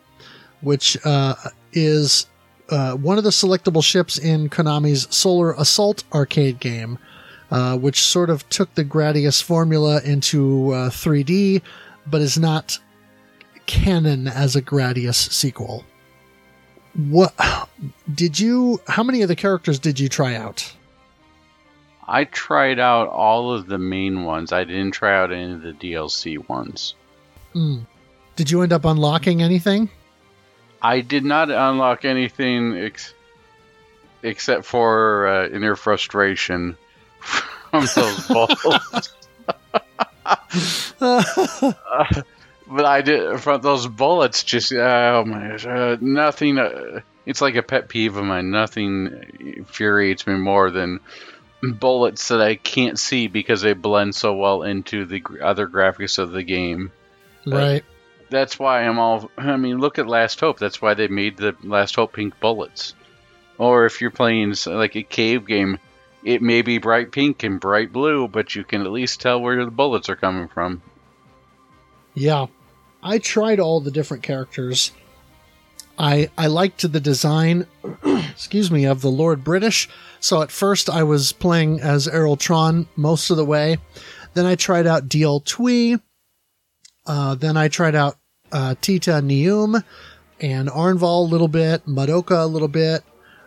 which uh, is uh, one of the selectable ships in Konami's Solar Assault arcade game, uh, which sort of took the Gradius formula into uh, 3D, but is not canon as a Gradius sequel. What did you? How many of the characters did you try out? I tried out all of the main ones. I didn't try out any of the DLC ones. Mm. Did you end up unlocking anything? I did not unlock anything ex- except for uh, inner frustration from those balls. uh, but I did from those bullets. Just oh my gosh, uh, nothing. Uh, it's like a pet peeve of mine. Nothing infuriates me more than bullets that I can't see because they blend so well into the other graphics of the game. Right. Uh, that's why I'm all. I mean, look at Last Hope. That's why they made the Last Hope pink bullets. Or if you're playing like a cave game, it may be bright pink and bright blue, but you can at least tell where the bullets are coming from. Yeah, I tried all the different characters. I I liked the design, excuse me, of the Lord British. So at first I was playing as Errol Tron most of the way. Then I tried out Diol Twee. Uh, then I tried out uh, Tita Nium and Arnval a little bit, Madoka a little bit.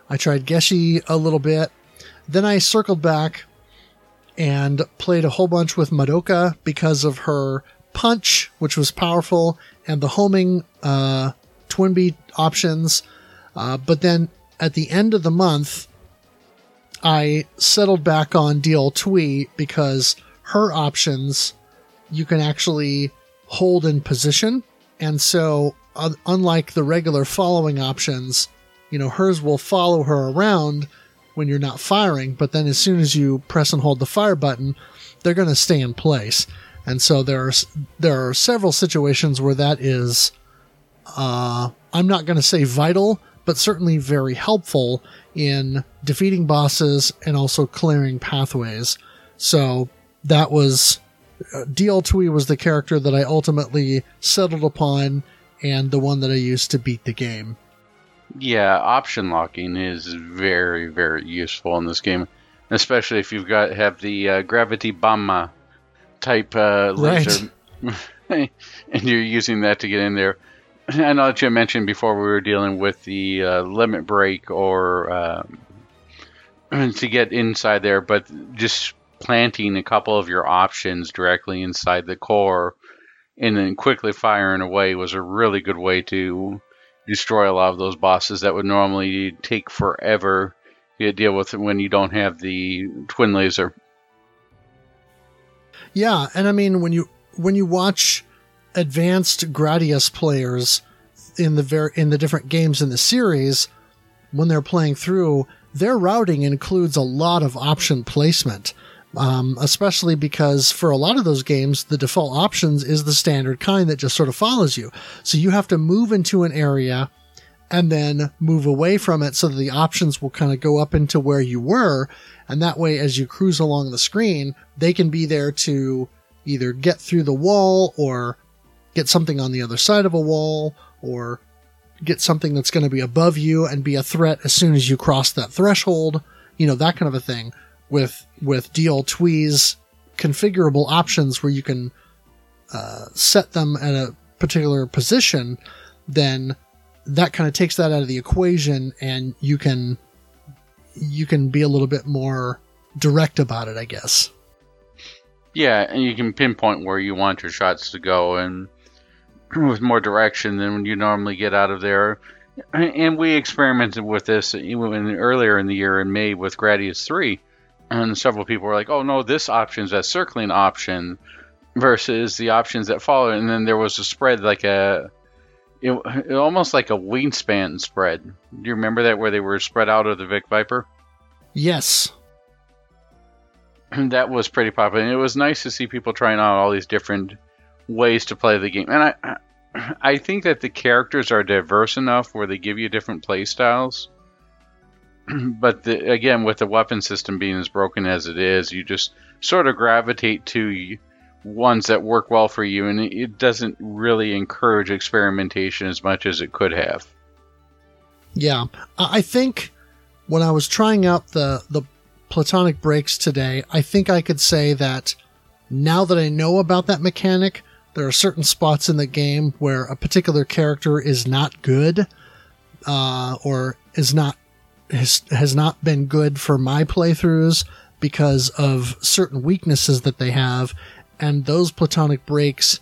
I tried Geshi a little bit. Then I circled back and played a whole bunch with Madoka because of her punch, which was powerful, and the homing uh, twin beat options. Uh, but then at the end of the month, I settled back on Diol Twee because her options you can actually hold in position. And so, uh, unlike the regular following options, you know, hers will follow her around when you're not firing, but then as soon as you press and hold the fire button, they're going to stay in place. And so there are there are several situations where that is, uh, I'm not going to say vital, but certainly very helpful in defeating bosses and also clearing pathways. So that was uh, Diol Twee was the character that I ultimately settled upon and the one that I used to beat the game. Yeah, option locking is very very useful in this game, especially if you've got have the uh, gravity bomba type uh, laser, right. and you're using that to get in there. I know that you mentioned before we were dealing with the uh, limit break or um, to get inside there, but just planting a couple of your options directly inside the core and then quickly firing away was a really good way to destroy a lot of those bosses that would normally take forever to deal with when you don't have the twin laser. Yeah, and I mean when you when you watch advanced Gradius players in the ver- in the different games in the series when they're playing through, their routing includes a lot of option placement. Um, especially because for a lot of those games, the default options is the standard kind that just sort of follows you. So you have to move into an area and then move away from it so that the options will kind of go up into where you were. And that way, as you cruise along the screen, they can be there to either get through the wall or get something on the other side of a wall or get something that's going to be above you and be a threat as soon as you cross that threshold you know, that kind of a thing with, with Diol Twee's configurable options where you can, uh, set them at a particular position, then that kind of takes that out of the equation and you can, you can be a little bit more direct about it, I guess. Yeah, and you can pinpoint where you want your shots to go, and with more direction than you normally get out of there. And we experimented with this even earlier in the year in May with Gradius 3. And several people were like, oh no, this option is a circling option versus the options that follow. And then there was a spread like a, it, it almost like a wingspan spread. Do you remember that where they were spread out of the Vic Viper? Yes. that was pretty popular. And it was nice to see people trying out all these different ways to play the game. And I, I think that the characters are diverse enough where they give you different play styles. but the, again, with the weapon system being as broken as it is, you just sort of gravitate to ones that work well for you, and it doesn't really encourage experimentation as much as it could have. Yeah, I think when I was trying out the the platonic breaks today, I think I could say that now that I know about that mechanic, there are certain spots in the game where a particular character is not good, uh, or is not has, has not been good for my playthroughs because of certain weaknesses that they have, and those platonic breaks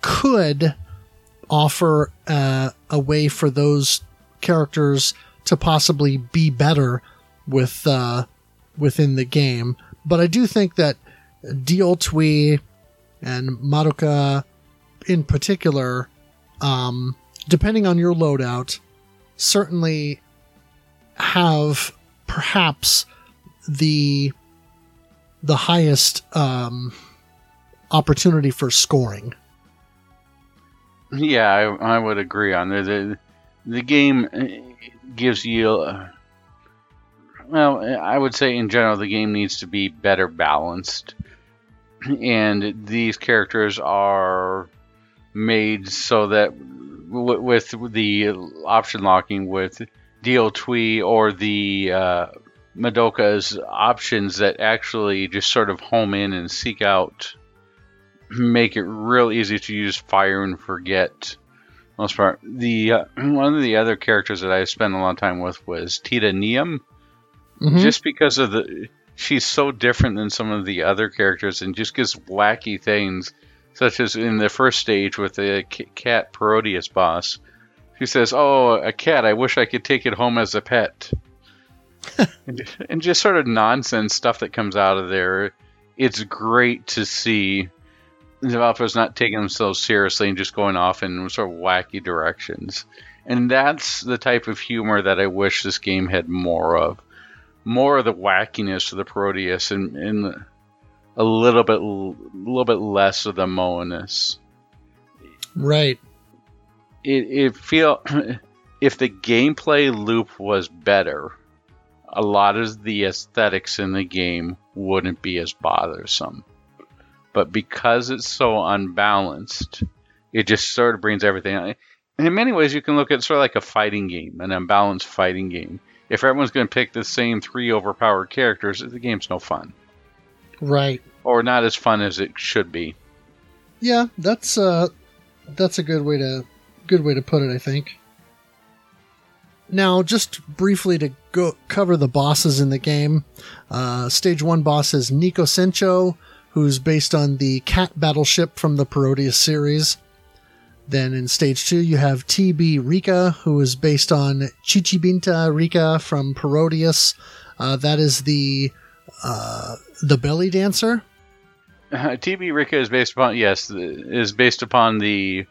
could offer uh, a way for those characters to possibly be better with uh, within the game. But I do think that Twee and Madoka in particular, um, depending on your loadout, certainly have perhaps the the highest um, opportunity for scoring. Yeah, I, I would agree on that. The, the game uh, gives you, uh, well, I would say in general, the game needs to be better balanced. And these characters are made so that w- with the option locking with Diol Twee or the uh, Madoka's options that actually just sort of home in and seek out, make it real easy to use fire and forget. Most part, the uh, one of the other characters that I spent a lot of time with was Tita Nium, mm-hmm. just because of the she's so different than some of the other characters and just gives wacky things such as in the first stage with the cat Parodius boss. She says, "Oh, a cat! I wish I could take it home as a pet." and just sort of nonsense stuff that comes out of there. It's great to see developers not taking themselves seriously and just going off in sort of wacky directions. And that's the type of humor that I wish this game had more of. More of the wackiness of the Parodius and, and a little bit a little bit less of the Moanus. Right. It it feel if the gameplay loop was better, a lot of the aesthetics in the game wouldn't be as bothersome. But because it's so unbalanced, it just sort of brings everything out. And in many ways, you can look at it sort of like a fighting game, an unbalanced fighting game. If everyone's going to pick the same three overpowered characters, the game's no fun. Right. Or not as fun as it should be. Yeah, that's uh that's a good way to good way to put it, I think. Now, just briefly to go cover the bosses in the game. Uh, stage one boss is Nico Sencho, who's based on the cat battleship from the Parodius series. Then in stage two, you have TB Rika, who is based on Chichibinta Rika from Parodius. Uh, that is the uh, the belly dancer. Uh, TB Rika is based upon yes is based upon the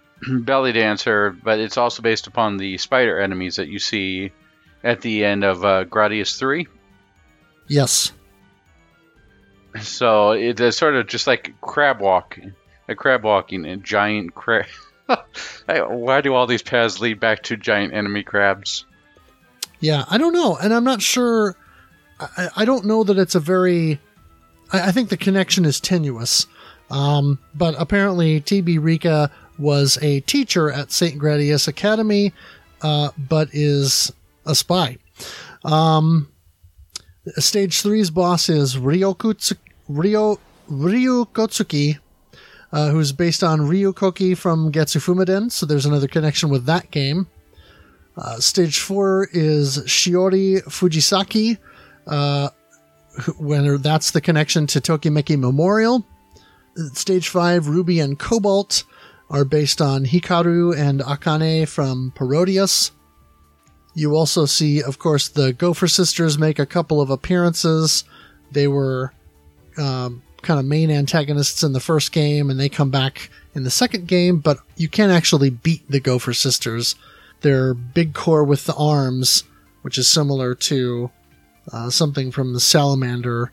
belly dancer, but it's also based upon the spider enemies that you see at the end of uh, Gradius three. Yes. So it's sort of just like crab walk, a crab walking, a giant crab. Why do all these paths lead back to giant enemy crabs? Yeah, I don't know, and I'm not sure I, I don't know that it's a very. I, I think the connection is tenuous. Um, but apparently, TB Rika was a teacher at St. Gradius Academy, uh, but is a spy. Um, Stage three's boss is Ryokutsu, Ryo, Ryukotsuki, uh, who's based on Ryukoki from Getsufumaden, so there's another connection with that game. Uh, stage four is Shiori Fujisaki, uh, when that's the connection to Tokimeki Memorial. Stage five, Ruby and Cobalt are based on Hikaru and Akane from Parodius. You also see, of course, the Gofer sisters make a couple of appearances. They were um, kind of main antagonists in the first game, and they come back in the second game, but you can't actually beat the Gofer sisters. They're big core with the arms, which is similar to uh, something from the Salamander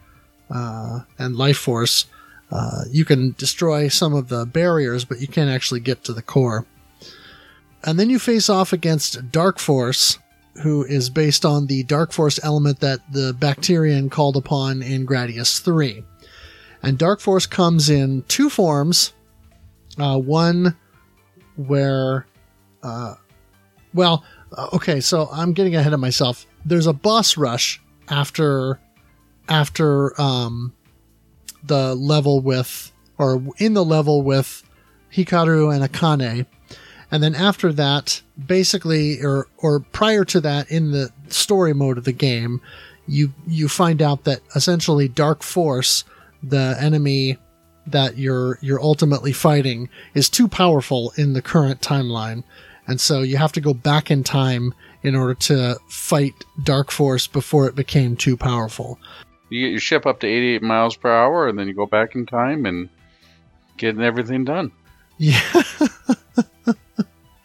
uh, and Life Force. Uh, you can destroy some of the barriers, but you can't actually get to the core. And then you face off against Dark Force, who is based on the Dark Force element that the Bacterian called upon in Gradius 3. And Dark Force comes in two forms. Uh, one where, uh, well, uh, okay, so I'm getting ahead of myself. There's a boss rush after, after, um, the level with, or in the level with Hikaru and Akane. And then after that, basically, or, or prior to that in the story mode of the game, you, you find out that essentially Dark Force, the enemy that you're, you're ultimately fighting is too powerful in the current timeline. And so you have to go back in time in order to fight Dark Force before it became too powerful. You get your ship up to 88 miles per hour, and then you go back in time and getting everything done. Yeah.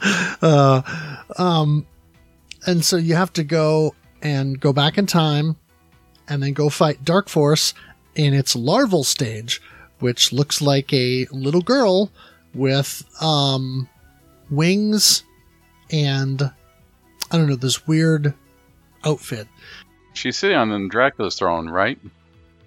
uh, um, and so you have to go and go back in time and then go fight Dark Force in its larval stage, which looks like a little girl with um, wings and I don't know this weird outfit. She's sitting on the Dracula's throne, right?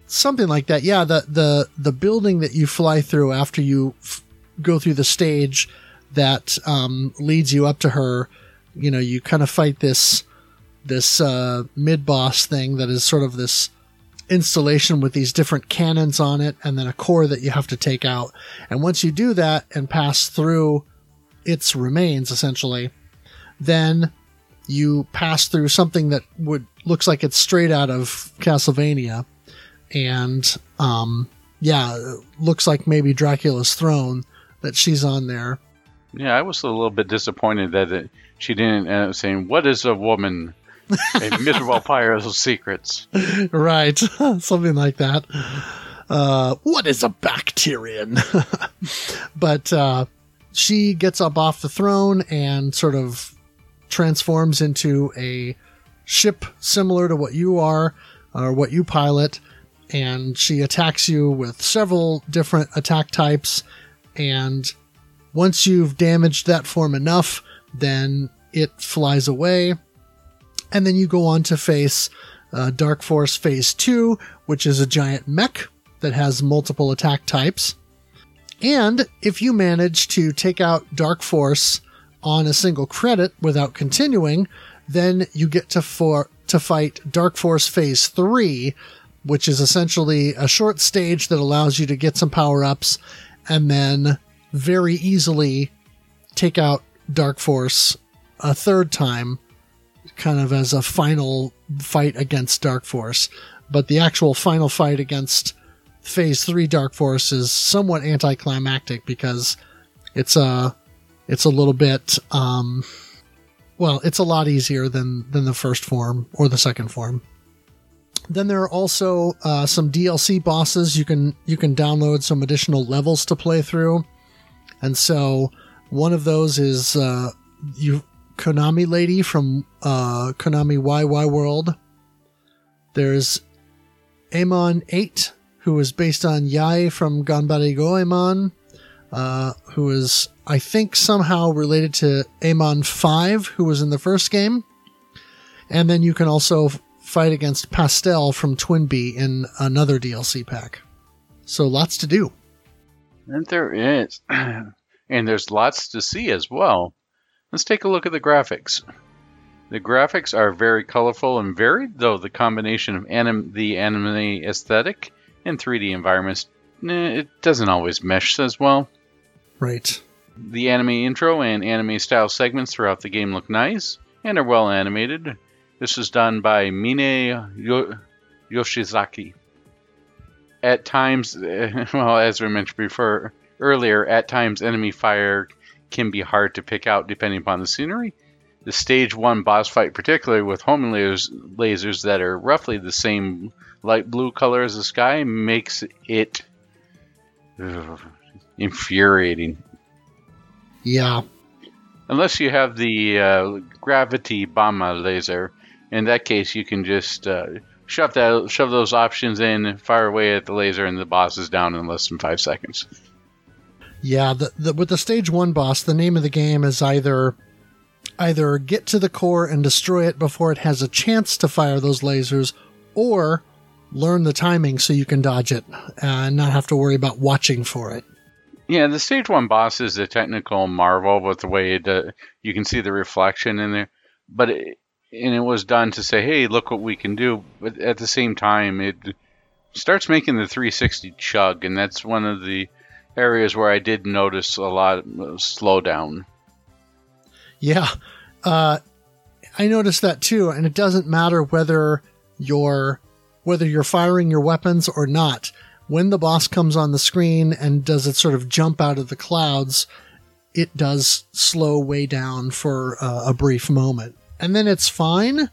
Something like that. Yeah, the the the building that you fly through after you f- go through the stage that um, leads you up to her. You know, you kind of fight this this uh, mid boss thing that is sort of this installation with these different cannons on it, and then a core that you have to take out. And once you do that and pass through its remains, essentially, then you pass through something that would looks like it's straight out of Castlevania, and um, yeah, looks like maybe Dracula's throne that she's on there. Yeah, I was a little bit disappointed that it, she didn't end up saying, "What is a woman?" a miserable pyro's secrets. Right, something like that. Uh, what is a Bacterian? but uh, she gets up off the throne and sort of transforms into a ship similar to what you are or what you pilot and she attacks you with several different attack types and once you've damaged that form enough then it flies away. And then you go on to face uh, dark force phase 2 which is a giant mech that has multiple attack types. And if you manage to take out dark force on a single credit without continuing, then you get to for to fight Dark Force Phase 3, which is essentially a short stage that allows you to get some power-ups and then very easily take out Dark Force a third time kind of as a final fight against Dark Force. But the actual final fight against Phase 3 Dark Force is somewhat anticlimactic because it's a it's a little bit um, well it's a lot easier than than the first form or the second form then there are also uh, some dlc bosses you can you can download some additional levels to play through and so one of those is uh, you konami lady from uh, Konami Wai Wai World there's amon 8 who is based on Yae from Ganbare Goemon uh, who is I think somehow related to Amon 5, who was in the first game. And then you can also fight against Pastel from TwinBee in another DLC pack. So lots to do. And there is. and there's lots to see as well. Let's take a look at the graphics. The graphics are very colorful and varied, though the combination of anim- the anime aesthetic and 3D environments eh, it doesn't always mesh as well. Right. The anime intro and anime style segments throughout the game look nice and are well animated. This was done by Mine Yo- Yoshizaki. At times, well, as we mentioned before earlier, at times enemy fire can be hard to pick out depending upon the scenery. The stage one boss fight, particularly with homing lasers, lasers that are roughly the same light blue color as the sky, makes it ugh, infuriating. Yeah. Unless you have the uh, gravity bomba laser, in that case you can just uh, shove that shove those options in, fire away at the laser, and the boss is down in less than five seconds. Yeah, the, the, with the stage one boss, the name of the game is either either get to the core and destroy it before it has a chance to fire those lasers, or learn the timing so you can dodge it and not have to worry about watching for it. Yeah, the stage one boss is a technical marvel with the way it, uh, you can see the reflection in there, but it, and it was done to say, "Hey, look what we can do," but at the same time, it starts making the 360 chug, and that's one of the areas where I did notice a lot of slowdown. Yeah, uh, I noticed that too, and it doesn't matter whether you're whether you're firing your weapons or not. When the boss comes on the screen and does it sort of jump out of the clouds, it does slow way down for uh, a brief moment, and then it's fine.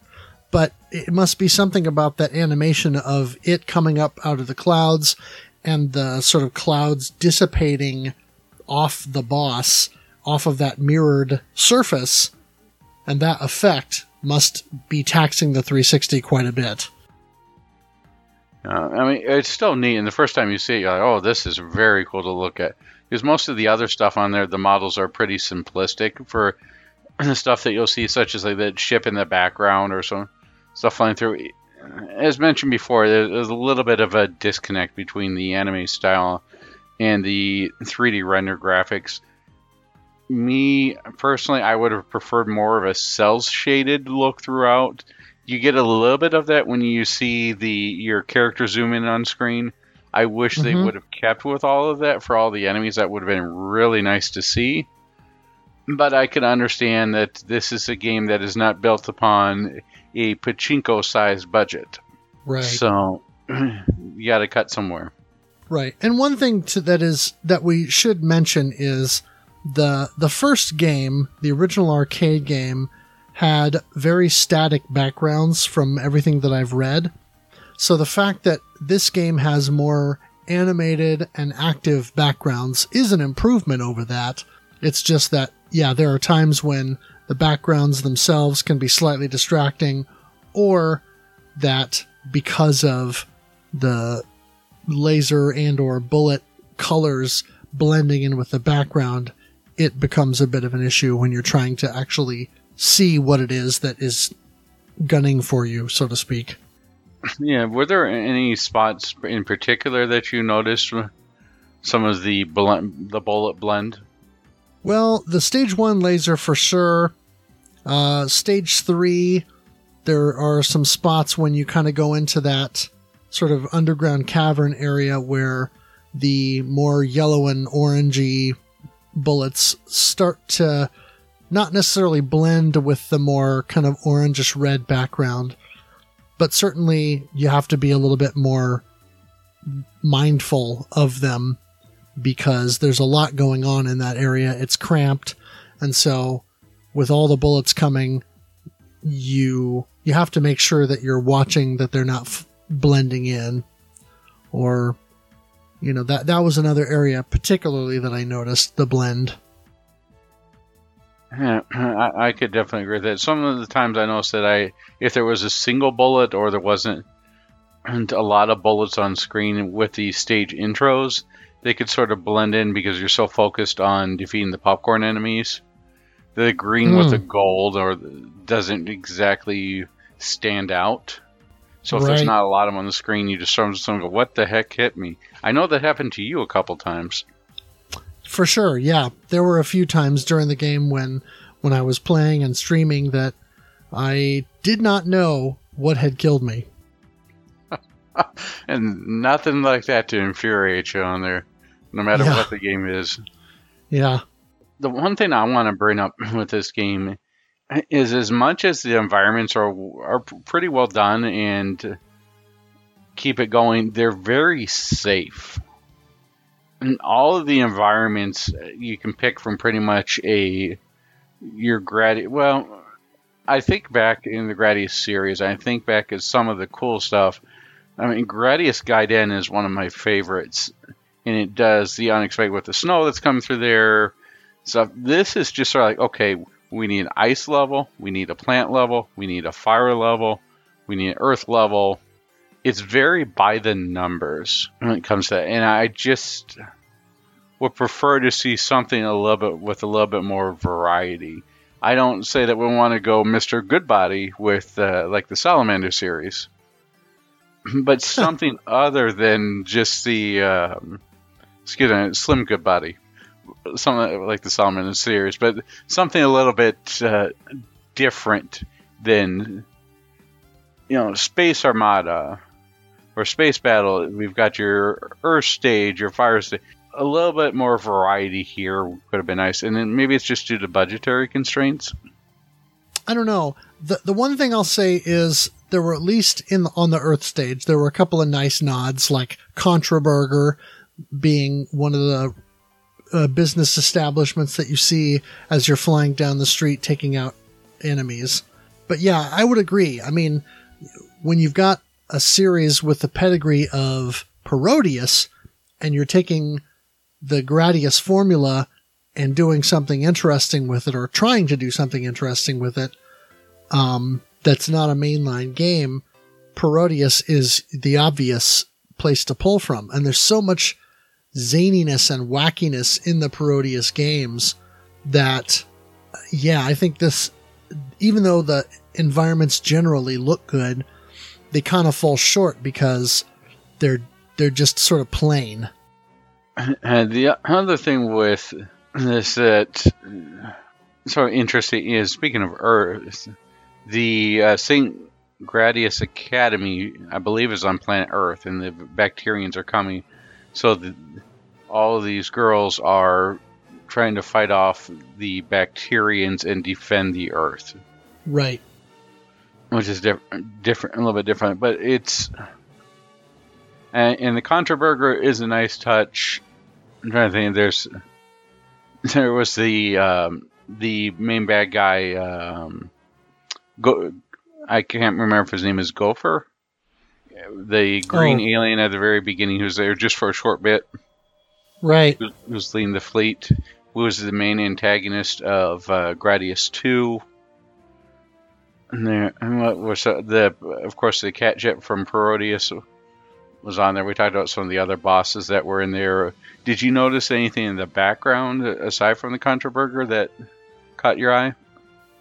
But it must be something about that animation of it coming up out of the clouds and the sort of clouds dissipating off the boss, off of that mirrored surface, and that effect must be taxing the 360 quite a bit. Uh, I mean, it's still neat, and the first time you see it, you're like, "Oh, this is very cool to look at." Because most of the other stuff on there, the models are pretty simplistic for the stuff that you'll see, such as like the ship in the background or some stuff flying through. As mentioned before, there's a little bit of a disconnect between the anime style and the 3D render graphics. Me personally, I would have preferred more of a cells shaded look throughout. You get a little bit of that when you see the your character zoom in on screen. I wish they Mhm. would have kept with all of that for all the enemies. That would have been really nice to see. But I can understand that this is a game that is not built upon a pachinko sized budget. Right. So you got to cut somewhere. Right. And one thing to, that is that we should mention is the the first game, the original arcade game, had very static backgrounds from everything that I've read. So the fact that this game has more animated and active backgrounds is an improvement over that. It's just that yeah, there are times when the backgrounds themselves can be slightly distracting or that because of the laser and or bullet colors blending in with the background it becomes a bit of an issue when you're trying to actually see what it is that is gunning for you so to speak Yeah, were there any spots in particular that you noticed? Some of the blend, the bullet blend. Well the stage 1 laser for sure. Uh stage 3 there are some spots when you kind of go into that sort of underground cavern area where the more yellow and orangey bullets start to not necessarily blend with the more kind of orangish red background, but certainly you have to be a little bit more mindful of them because there's a lot going on in that area. It's cramped, and so with all the bullets coming, you you have to make sure that you're watching that they're not f- blending in or you know that that was another area particularly that I noticed the blend. Yeah, I, I could definitely agree with that. Some of the times I noticed that I, if there was a single bullet or there wasn't a lot of bullets on screen with the stage intros, they could sort of blend in because you're so focused on defeating the popcorn enemies. The green with Hmm. the gold or doesn't exactly stand out. So if there's not a lot of them on the screen, you just sort of go, "What the heck hit me?" I know that happened to you a couple times. For sure, yeah. There were a few times during the game when when I was playing and streaming that I did not know what had killed me. and nothing like that to infuriate you on there, no matter Yeah. what the game is. Yeah. The one thing I want to bring up with this game is as much as the environments are are pretty well done and keep it going, they're very safe. And all of the environments uh, you can pick from pretty much a your grad well I think back in the Gradius series, I think back at some of the cool stuff. I mean, Gradius Gaiden is one of my favorites, and it does the unexpected with the snow that's coming through there. So this is just sort of like, okay, we need ice level, we need a plant level, we need a fire level, we need an earth level. It's very by the numbers when it comes to that, and I just would prefer to see something a little bit with a little bit more variety. I don't say that we want to go Mr. Goodbody with uh, like the Salamander series, but something other than just the um, excuse me, Slim Goodbody, something like the Salamander series, but something a little bit uh, different than you know Space Armada or Space Battle. We've got your Earth stage, your Fire stage a little bit more variety here would have been nice. And then maybe it's just due to budgetary constraints. I don't know. The the one thing I'll say is there were at least in the, on the Earth stage there were a couple of nice nods, like Contraburger being one of the uh, business establishments that you see as you're flying down the street taking out enemies. But yeah, I would agree. I mean, when you've got a series with the pedigree of Parodius, and you're taking the Gradius formula and doing something interesting with it or trying to do something interesting with it um, that's not a mainline game, Parodius is the obvious place to pull from. And there's so much zaniness and wackiness in the Parodius games that, yeah, I think this, even though the environments generally look good, they kind of fall short because they're they're just sort of plain. And the other thing with this that sort of interesting is speaking of Earth, the uh, St. Gradius Academy, I believe, is on planet Earth, and the Bacterians are coming. So the, all of these girls are trying to fight off the Bacterians and defend the Earth, Right. which is different, different, a little bit different. But it's and, and the Contraburger is a nice touch. I'm trying to think. There's there was the um, the main bad guy. Um, go, I can't remember if his name is Gofer. The green Oh. alien at the very beginning, who was there just for a short bit, Right. who who's leading the fleet, who was the main antagonist of uh, Gradius Two. And there, and what was uh, the, of course, the cat jet from Parodius was on there. We talked about some of the other bosses that were in there. Did you notice anything in the background aside from the Contraburger that caught your eye?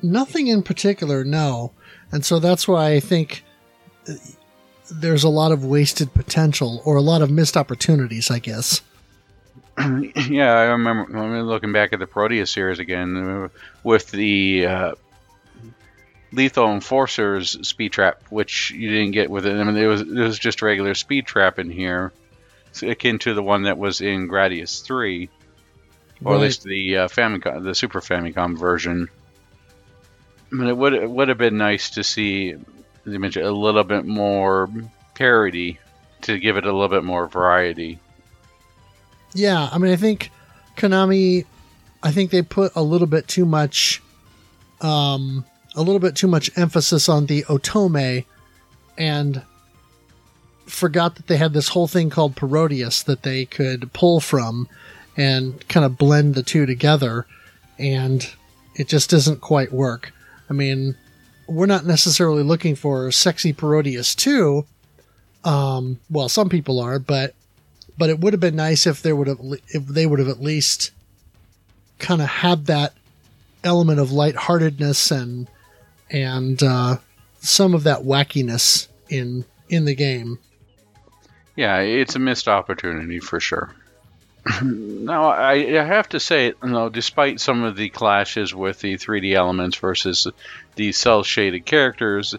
Nothing in particular, no. And so that's why I think there's a lot of wasted potential or a lot of missed opportunities, I guess. yeah, I remember. I mean, looking back at the Parodius series again with the uh, Lethal Enforcers speed trap, which you didn't get with it. I mean, it was it was just a regular speed trap in here, akin to the one that was in Gradius Three, or Right. at least the uh, Famicom, the Super Famicom version. But it would it would have been nice to see, as you mentioned, a little bit more parody to give it a little bit more variety. Yeah, I mean, I think Konami, I think they put a little bit too much, um, a little bit too much emphasis on the Otome and forgot that they had this whole thing called Parodius that they could pull from and kind of blend the two together. And it just doesn't quite work. I mean, we're not necessarily looking for sexy Parodius 2. Um, well, some people are, but but it would have been nice if there would have if they would have at least kind of had that element of lightheartedness and and uh, some of that wackiness in in the game. Yeah, it's a missed opportunity for sure. now, I, I have to say, you know, despite some of the clashes with the 3D elements versus the cel shaded characters,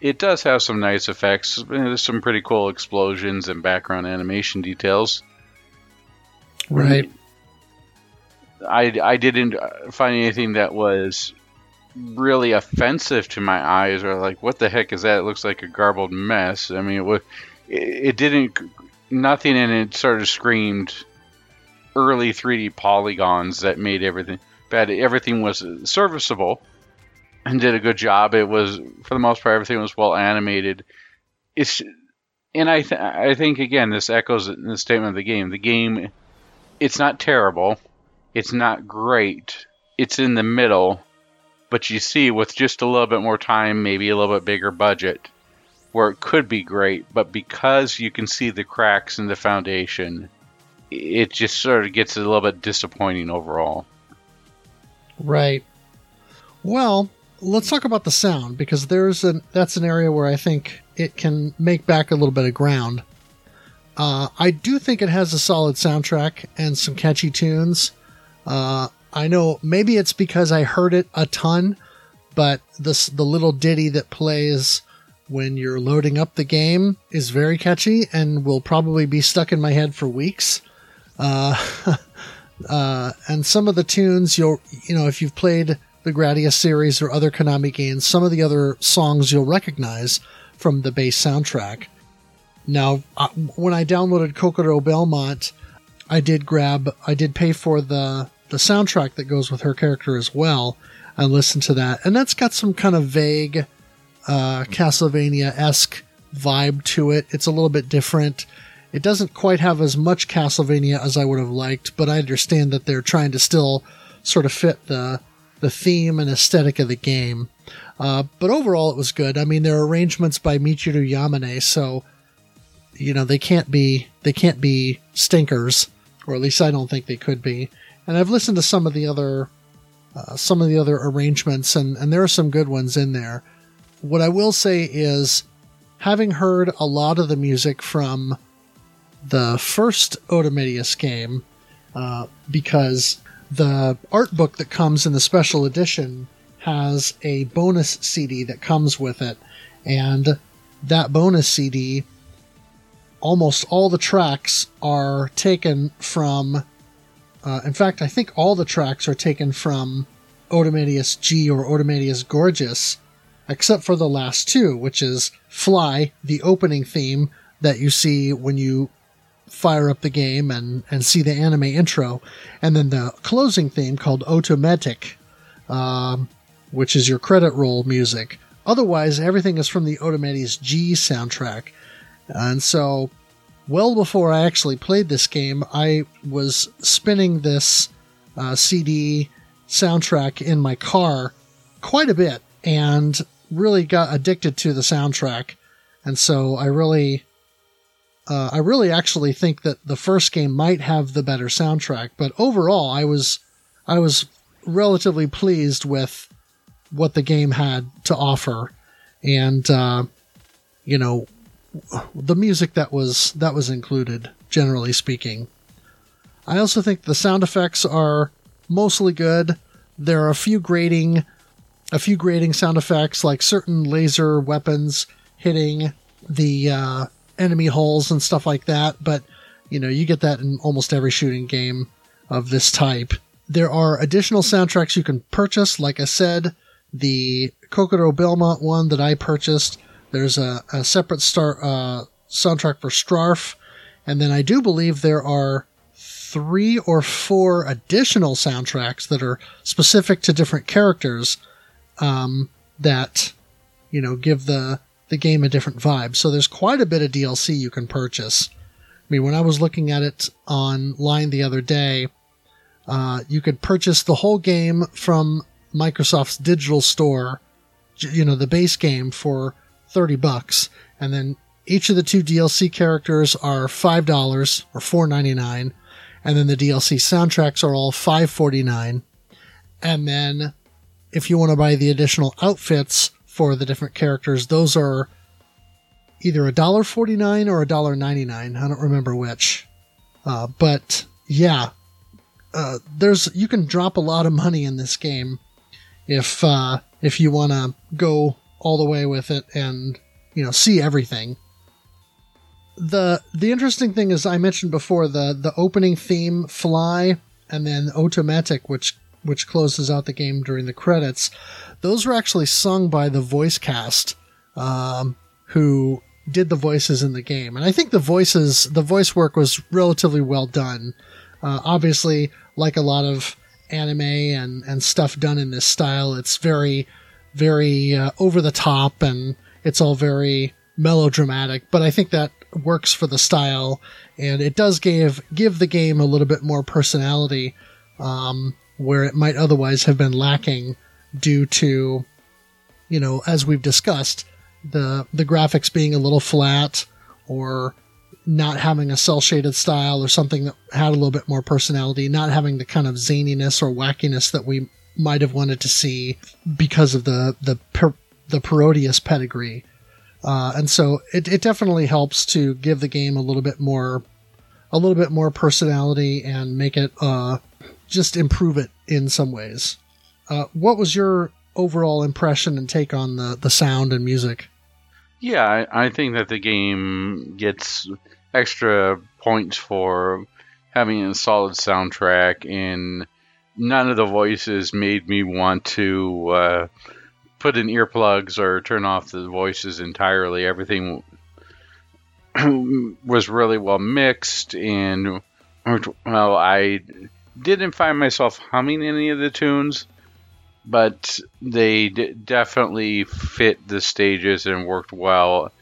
it does have some nice effects. There's some pretty cool explosions and background animation details. Right. I, I didn't find anything that was really offensive to my eyes or like what the heck is that it looks like a garbled mess i mean it was it, it didn't nothing in it sort of screamed early 3d polygons that made everything bad everything was serviceable and did a good job. It was for the most part everything was well animated. It's and i th- i think again this echoes the statement of the game. The game it's not terrible. It's not great. It's in the middle but you see with just a little bit more time, maybe a little bit bigger budget, where it could be great, but because you can see the cracks in the foundation, it just sort of gets a little bit disappointing overall. Right. Well, let's talk about the sound because there's an that's an area where I think it can make back a little bit of ground. Uh, I do think it has a solid soundtrack and some catchy tunes. Uh, I know maybe it's because I heard it a ton, but this the little ditty that plays when you're loading up the game is very catchy and will probably be stuck in my head for weeks. Uh, uh, and some of the tunes you'll you know if you've played the Gradius series or other Konami games, some of the other songs you'll recognize from the base soundtrack. Now, uh, when I downloaded Kokoro Belmont, I did grab, I did pay for the the soundtrack that goes with her character as well and listen to that. And that's got some kind of vague uh, Castlevania esque vibe to it. It's a little bit different. It doesn't quite have as much Castlevania as I would have liked, but I understand that they're trying to still sort of fit the the theme and aesthetic of the game. Uh, but overall, it was good. I mean, there are arrangements by Michiru Yamane, so you know they can't be they can't be stinkers, or at least I don't think they could be and I've listened to some of the other uh, some of the other arrangements, and and there are some good ones in there. What I will say is, having heard a lot of the music from the first Otomedius game, uh, because the art book that comes in the special edition has a bonus CD that comes with it, and that bonus CD, almost all the tracks are taken from uh, in fact, I think all the tracks are taken from Otomedius G or Otomedius Gorgeous, except for the last two, which is Fly, the opening theme that you see when you fire up the game and, and see the anime intro, and then the closing theme called Automatic, um, which is your credit roll music. Otherwise, everything is from the Otomedius G soundtrack. And so well before I actually played this game, I was spinning this uh, CD soundtrack in my car quite a bit and really got addicted to the soundtrack. And so I really, uh, I really actually think that the first game might have the better soundtrack. But overall, I was, I was relatively pleased with what the game had to offer. And, uh, you know, the music that was that was included, generally speaking. I also think the sound effects are mostly good. There are a few grating a few grating sound effects like certain laser weapons hitting the uh, enemy holes and stuff like that, but you know, you get that in almost every shooting game of this type. There are additional soundtracks you can purchase. Like I said, the Kokoro Belmont one that I purchased there's a, a separate star uh, soundtrack for Strarf, and then I do believe there are three or four additional soundtracks that are specific to different characters um, that you know give the the game a different vibe. So there's quite a bit of DLC you can purchase. I mean, when I was looking at it online the other day, uh, you could purchase the whole game from Microsoft's digital store, you know, the base game for 30 bucks. And then each of the two DLC characters are $5 or $4.99. And then the DLC soundtracks are all $5.49. And then if you want to buy the additional outfits for the different characters, those are either a dollar forty nine or a dollar ninety nine. I don't remember which. Uh, but yeah, uh, there's you can drop a lot of money in this game if uh, if you want to go all the way with it and you know see everything. The the interesting thing is I mentioned before the the opening theme fly and then automatic which which closes out the game during the credits. Those were actually sung by the voice cast um, who did the voices in the game, and I think the voices the voice work was relatively well done. Uh, obviously, like a lot of anime and, and stuff done in this style, it's very, very uh, over the top and it's all very melodramatic. But I think that works for the style, and it does give give the game a little bit more personality, um, where it might otherwise have been lacking due to, you know, as we've discussed, the the graphics being a little flat or not having a cel shaded style or something that had a little bit more personality, not having the kind of zaniness or wackiness that we might have wanted to see because of the the per, the Parodius pedigree. Uh, and so it, it definitely helps to give the game a little bit more a little bit more personality and make it uh, just improve it in some ways. Uh, what was your overall impression and take on the, the sound and music? Yeah, I, I think that the game gets extra points for having a solid soundtrack, and none of the voices made me want to uh, put in earplugs or turn off the voices entirely. Everything was really well mixed, and well, I didn't find myself humming any of the tunes, but they d- definitely fit the stages and worked well.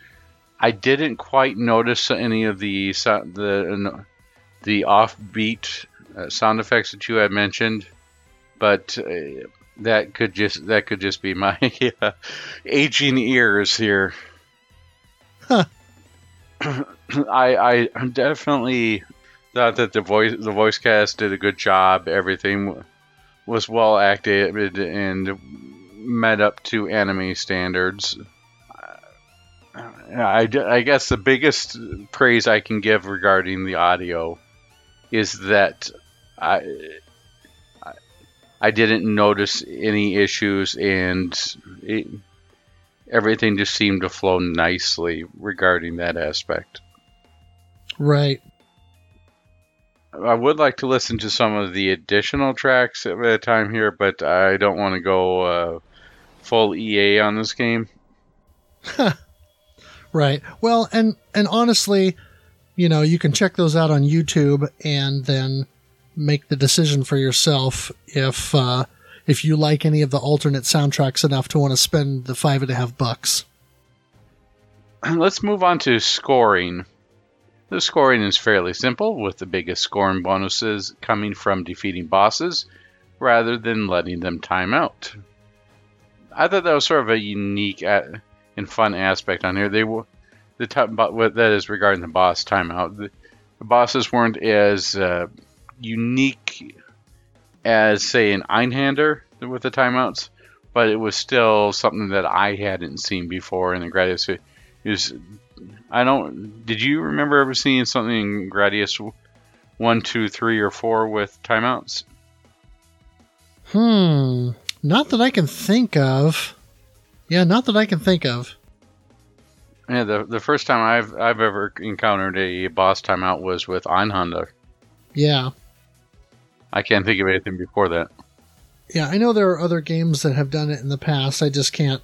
I didn't quite notice any of the the the offbeat uh, sound effects that you had mentioned, but uh, that could just that could just be my uh, aging ears here. Huh. I I definitely thought that the voice the voice cast did a good job. Everything was well acted and met up to anime standards. Uh, I, I guess the biggest praise I can give regarding the audio is that I I didn't notice any issues and it, everything just seemed to flow nicely regarding that aspect. Right. I would like to listen to some of the additional tracks at a time here, but I don't want to go uh, full EA on this game. Right. Well, and and honestly, you know, you can check those out on YouTube and then make the decision for yourself if uh, if you like any of the alternate soundtracks enough to want to spend the five and a half bucks. Let's move on to scoring. The scoring is fairly simple, with the biggest scoring bonuses coming from defeating bosses rather than letting them time out. I thought that was sort of a unique and fun aspect on here. They were the top, what that is regarding the boss timeout. The, the bosses weren't as uh, unique as say an Einhander with the timeouts, but it was still something that I hadn't seen before in the Gradius. It was, I don't. Did you remember ever seeing something in Gradius one, two, three, or four with timeouts? Hmm. Not that I can think of. Yeah, not that I can think of. Yeah, the the first time I've I've ever encountered a boss timeout was with Einhander. Yeah. I can't think of anything before that. Yeah, I know there are other games that have done it in the past. I just can't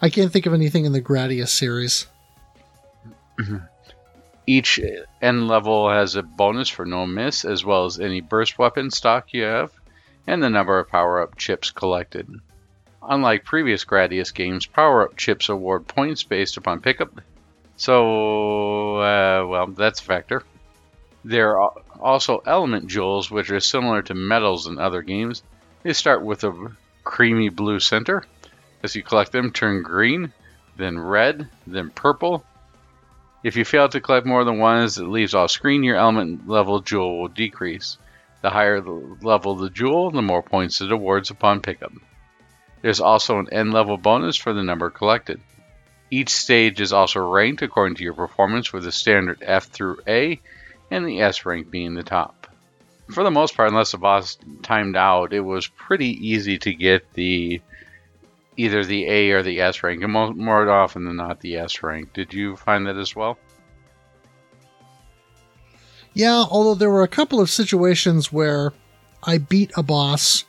I can't think of anything in the Gradius series. Each end level has a bonus for no miss, as well as any burst weapon stock you have, and the number of power up chips collected. Unlike previous Gradius games, power up chips award points based upon pickup. So, uh, well, that's a factor. There are also element jewels, which are similar to medals in other games. They start with a creamy blue center. As you collect them, turn green, then red, then purple. If you fail to collect more than one as it leaves off screen, your element level jewel will decrease. The higher the level the jewel, the more points it awards upon pickup. There's also an end level bonus for the number collected. Each stage is also ranked according to your performance with the standard F through A and the S rank being the top. for the most part, unless the boss timed out, it was pretty easy to get the either the A or the S rank, and more, more often than not the S rank. Did you find that as well? Yeah, although there were a couple of situations where I beat a boss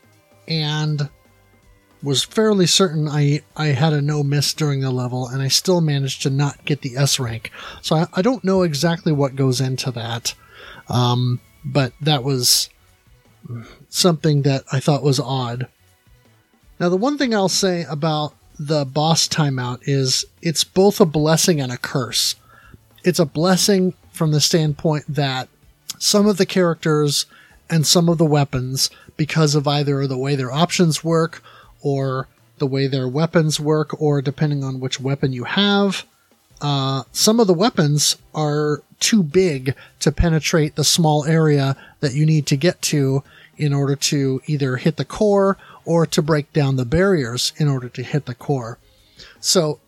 and was fairly certain I, I had a no miss during the level, and I still managed to not get the S rank. So I, I don't know exactly what goes into that. Um, but that was something that I thought was odd. Now, the one thing I'll say about the boss timeout is it's both a blessing and a curse. It's a blessing from the standpoint that some of the characters and some of the weapons, because of either the way their options work or the way their weapons work, or depending on which weapon you have, uh, some of the weapons are too big to penetrate the small area that you need to get to in order to either hit the core or to break down the barriers in order to hit the core. So,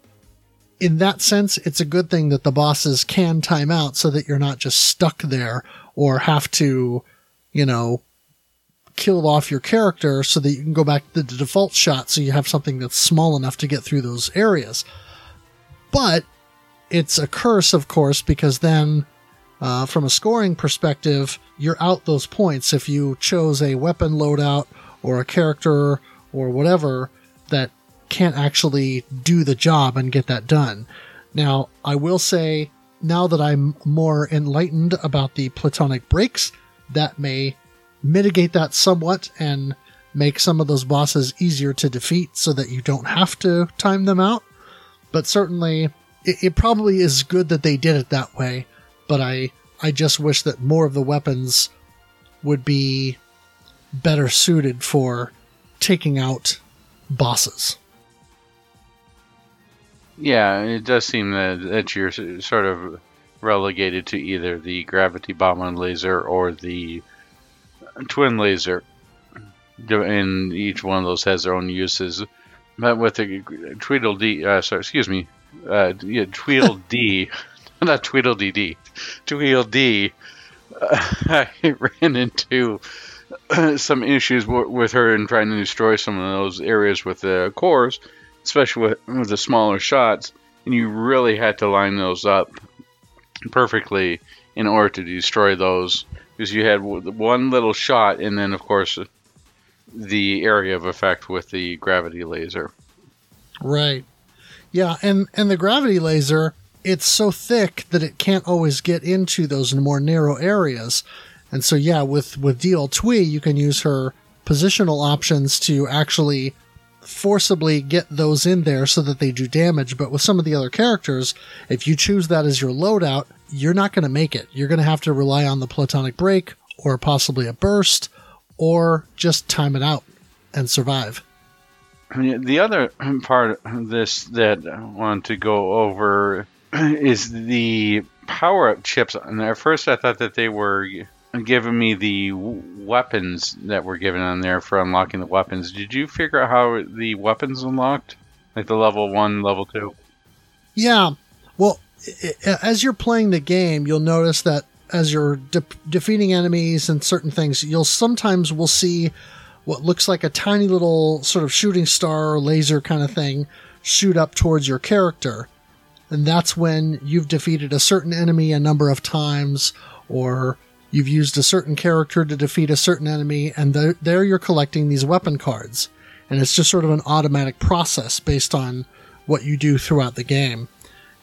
in that sense, it's a good thing that the bosses can time out so that you're not just stuck there or have to, you know, kill off your character so that you can go back to the default shot so you have something that's small enough to get through those areas. But it's a curse, of course, because then, uh, from a scoring perspective, you're out those points if you chose a weapon loadout or a character or whatever that can't actually do the job and get that done. Now, I will say, now that I'm more enlightened about the platonic breaks, that may mitigate that somewhat and make some of those bosses easier to defeat so that you don't have to time them out. But certainly, it, it probably is good that they did it that way. But I, I just wish that more of the weapons would be better suited for taking out bosses. Yeah, it does seem that, that you're sort of relegated to either the gravity bomb on laser or the twin laser. And each one of those has their own uses. But with the Tweedledee, uh, sorry, excuse me, uh, yeah, Tweedledee, not Tweedledee, Tweedledee, uh, I ran into some issues w- with her in trying to destroy some of those areas with the cores, especially with, with the smaller shots, and you really had to line those up perfectly in order to destroy those because you had one little shot and then of course the area of effect with the gravity laser. Right. Yeah and and the gravity laser it's so thick that it can't always get into those more narrow areas and so yeah with with Diol Twee you can use her positional options to actually forcibly get those in there so that they do damage. But with some of the other characters, if you choose that as your loadout, you're not going to make it. You're going to have to rely on the platonic break or possibly a burst or just time it out and survive. The other part of this that I want to go over is the power up chips. And at first, I thought that they were giving me the weapons that were given on there for unlocking the weapons. Did you figure out how the weapons unlocked? Like the level one, level two? Yeah. Well, as you're playing the game, you'll notice that as you're de- defeating enemies and certain things, you'll sometimes will see what looks like a tiny little sort of shooting star or laser kind of thing shoot up towards your character. And that's when you've defeated a certain enemy a number of times or You've used a certain character to defeat a certain enemy, and th- there you're collecting these weapon cards. And it's just sort of an automatic process based on what you do throughout the game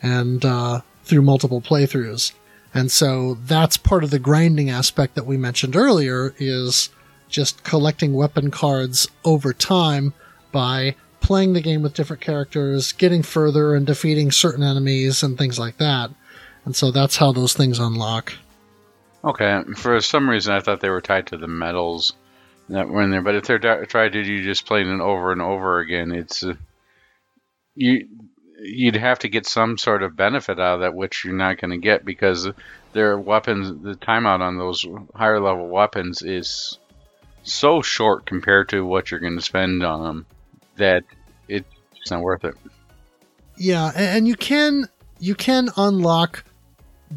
and uh, through multiple playthroughs. And so that's part of the grinding aspect that we mentioned earlier is just collecting weapon cards over time by playing the game with different characters, getting further and defeating certain enemies and things like that. And so that's how those things unlock. Okay, for some reason I thought they were tied to the medals that were in there, but if they're tied to you just playing it over and over again, it's uh, you you'd have to get some sort of benefit out of that, which you're not going to get because their weapons, the timeout on those higher level weapons is so short compared to what you're going to spend on them that it's not worth it. Yeah, and you can you can unlock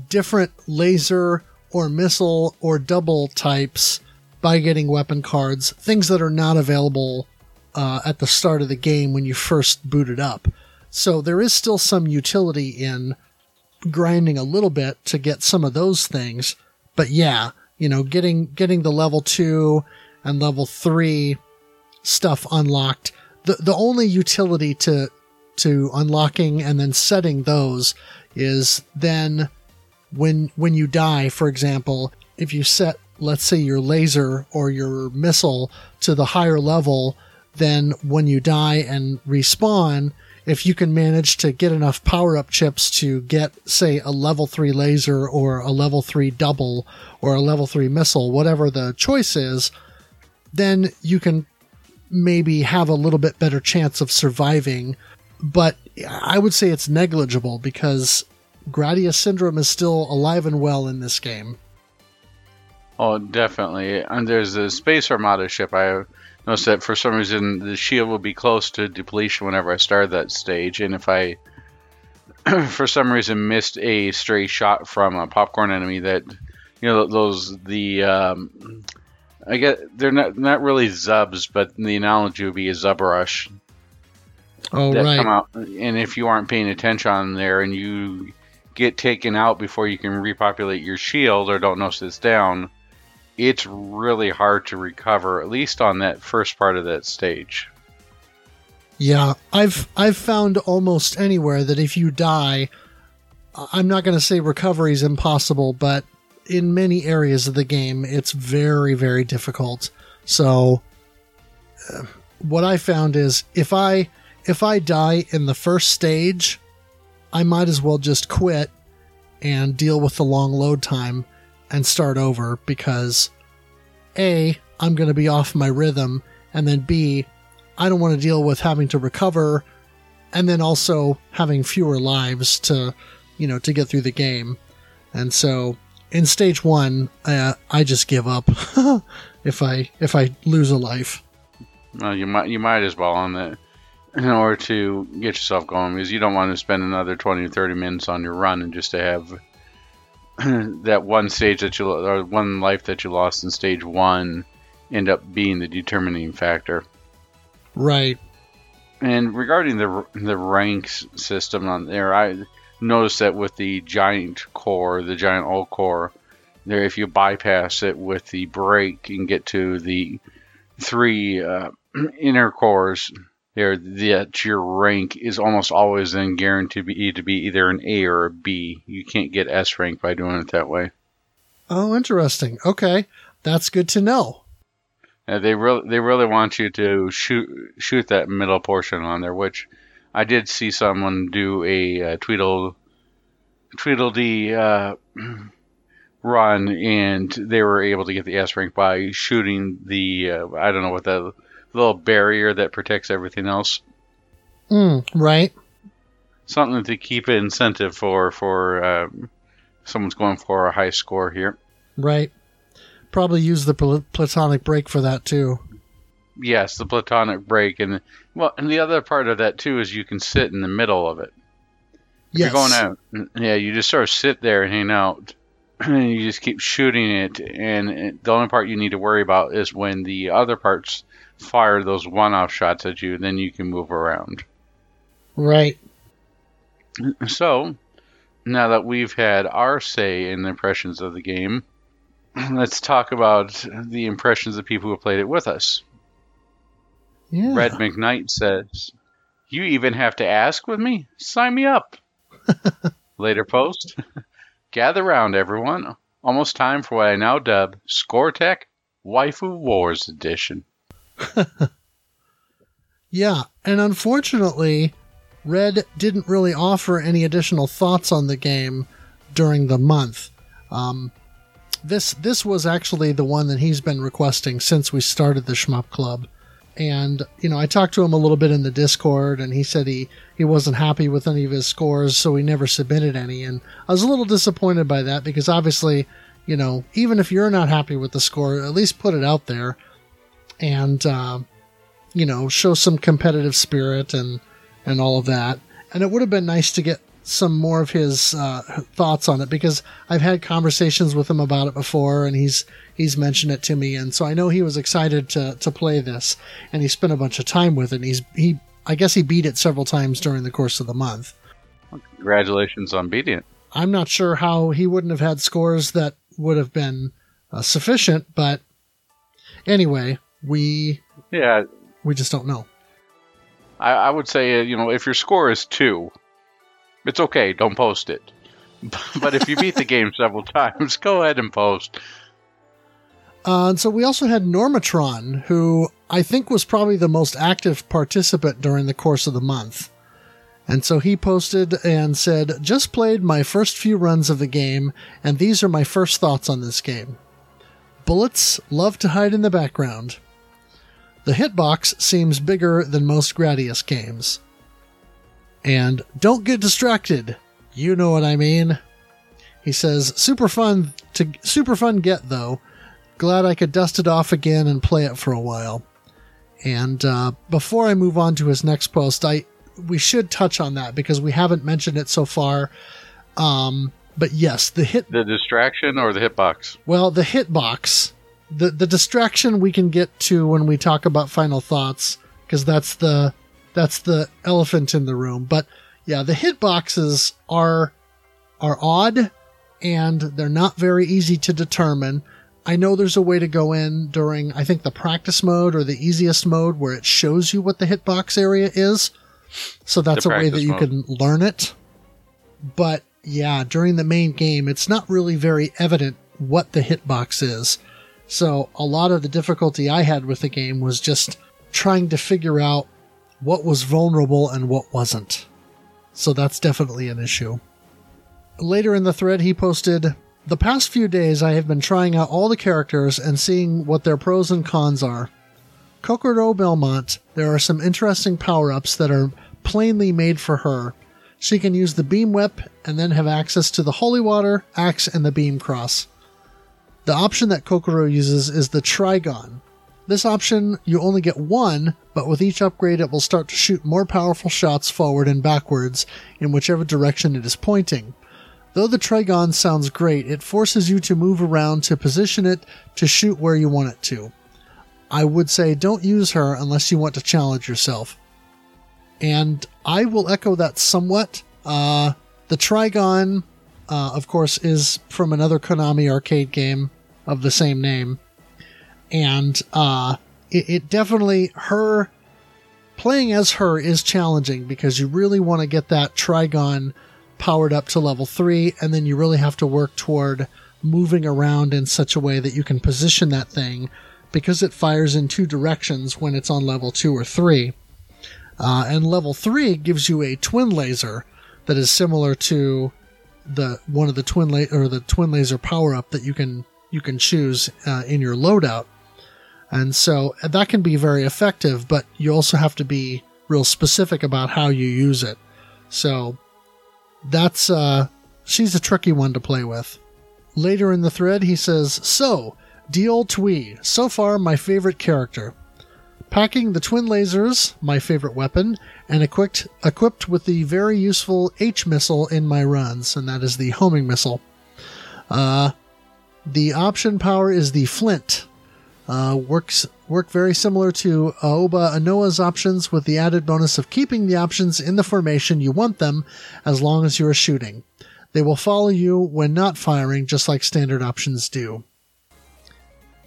different laser or missile or double types by getting weapon cards, things that are not available uh, at the start of the game when you first boot it up. So there is still some utility in grinding a little bit to get some of those things. But yeah, you know, getting getting the level two and level three stuff unlocked. The the only utility to to unlocking and then setting those is then when when you die, for example, if you set let's say your laser or your missile to the higher level, then when you die and respawn, if you can manage to get enough power up chips to get, say, a level three laser or a level three double or a level three missile, whatever the choice is, then you can maybe have a little bit better chance of surviving. But I would say it's negligible because Gradius syndrome is still alive and well in this game. Oh, definitely. And there's a Space Armada ship. I noticed that for some reason the shield will be close to depletion whenever I start that stage. And if I, for some reason, missed a stray shot from a popcorn enemy, that you know those the um, I guess they're not not really zubs, but the analogy would be a zub rush. Oh that right. Come out, and if you aren't paying attention on there, and you get taken out before you can repopulate your shield, or don't notice it's down, it's really hard to recover, at least on that first part of that stage. Yeah, I've I've found almost anywhere that if you die, I'm not going to say recovery is impossible, but in many areas of the game, it's very very difficult. So, uh, what I found is if I if I die in the first stage, I might as well just quit and deal with the long load time and start over because A, I'm going to be off my rhythm, and then B, I don't want to deal with having to recover and then also having fewer lives to, you know, to get through the game. And so in stage one, uh, I just give up if I if I lose a life. Well, you might you might as well on that in order to get yourself going because you don't want to spend another 20 or 30 minutes on your run and just to have that one stage that you or one life that you lost in stage one end up being the determining factor. Right. And regarding the the ranks system on there, I noticed that with the giant core, the giant old core, there if you bypass it with the break and get to the three uh, inner cores, there that your rank is almost always then guaranteed to be, either an A or a B. You can't get S rank by doing it that way. Oh, interesting. Okay, that's good to know. Uh, they really they really want you to shoot shoot that middle portion on there, which I did see someone do a uh, Tweedle Tweedledee uh, run, and they were able to get the S rank by shooting the uh, I don't know what that little barrier that protects everything else. Mm, right. Something to keep an incentive for for um, someone's going for a high score here. Right. Probably use the pl- platonic break for that too. Yes, the platonic break, and well, and the other part of that too is you can sit in the middle of it. Yes. You're going out. Yeah, you just sort of sit there and hang out. And you just keep shooting it, and the only part you need to worry about is when the other parts fire those one-off shots at you, then you can move around. Right. So, now that we've had our say in the impressions of the game, let's talk about the impressions of people who played it with us. Yeah. Red McKnight says, You even have to ask with me? Sign me up. Later post. Gather round, everyone. Almost time for what I now dub Score Tech Waifu Wars Edition. yeah, and unfortunately, Red didn't really offer any additional thoughts on the game during the month. Um, this this was actually the one that he's been requesting since we started the Shmup Club. And you know, I talked to him a little bit in the Discord, and he said he he wasn't happy with any of his scores, so he never submitted any. And I was a little disappointed by that because obviously, you know, even if you're not happy with the score, at least put it out there and uh, you know show some competitive spirit and and all of that. And it would have been nice to get some more of his uh, thoughts on it because I've had conversations with him about it before, and he's he's mentioned it to me, and so I know he was excited to to play this, and he spent a bunch of time with it. And he's he I guess he beat it several times during the course of the month. Well, congratulations on beating it. I'm not sure how he wouldn't have had scores that would have been uh, sufficient, but anyway, we yeah we just don't know. I, I would say uh, you know if your score is two, it's okay. Don't post it. but if you beat the game several times, go ahead and post. Uh, and so we also had Normatron, who I think was probably the most active participant during the course of the month. And so he posted and said, Just played my first few runs of the game, and these are my first thoughts on this game. Bullets love to hide in the background. The hitbox seems bigger than most Gradius games. And don't get distracted. You know what I mean. He says, super fun to super fun get though. Glad I could dust it off again and play it for a while. And uh, before I move on to his next post, I we should touch on that because we haven't mentioned it so far. Um, but yes, the hit the distraction or the hitbox. Well, the hitbox, the the distraction we can get to when we talk about final thoughts because that's the that's the elephant in the room. But yeah, the hitboxes are are odd and they're not very easy to determine. I know there's a way to go in during I think the practice mode or the easiest mode where it shows you what the hitbox area is. So that's The a way that you mode. can learn it. But yeah, during the main game, it's not really very evident what the hitbox is. So a lot of the difficulty I had with the game was just trying to figure out what was vulnerable and what wasn't. So that's definitely an issue. Later in the thread, he posted The past few days, I have been trying out all the characters and seeing what their pros and cons are. Kokoro Belmont, there are some interesting power ups that are plainly made for her. She can use the beam whip and then have access to the holy water, axe, and the beam cross. The option that Kokoro uses is the Trigon. This option, you only get one, but with each upgrade, it will start to shoot more powerful shots forward and backwards in whichever direction it is pointing. Though the Trigon sounds great, it forces you to move around to position it to shoot where you want it to. I would say don't use her unless you want to challenge yourself. And I will echo that somewhat. Uh, the Trigon, uh, of course, is from another Konami arcade game of the same name. And uh, it, it definitely, her playing as her is challenging because you really want to get that Trigon powered up to level 3, and then you really have to work toward moving around in such a way that you can position that thing because it fires in two directions when it's on level 2 or 3. Uh, and level 3 gives you a twin laser that is similar to the one of the twin la- or the twin laser power up that you can you can choose uh, in your loadout. And so that can be very effective, but you also have to be real specific about how you use it. So that's uh she's a tricky one to play with. Later in the thread he says, "So, Diol Twee, so far my favorite character. Packing the twin lasers, my favorite weapon, and equipped equipped with the very useful H missile in my runs, and that is the homing missile. Uh, the option power is the flint. Uh, works work very similar to Aoba Anoa's options, with the added bonus of keeping the options in the formation you want them, as long as you are shooting. They will follow you when not firing, just like standard options do.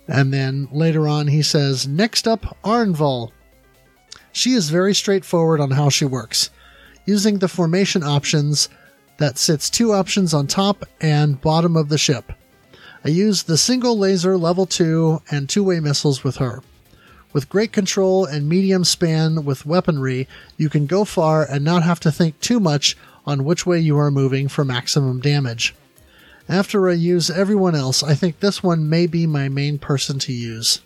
And then later on, he says, Next up, Arnval. She is very straightforward on how she works, using the formation options that sits two options on top and bottom of the ship. I use the single laser level 2 and two way missiles with her. With great control and medium span with weaponry, you can go far and not have to think too much on which way you are moving for maximum damage. After I use everyone else, I think this one may be my main person to use.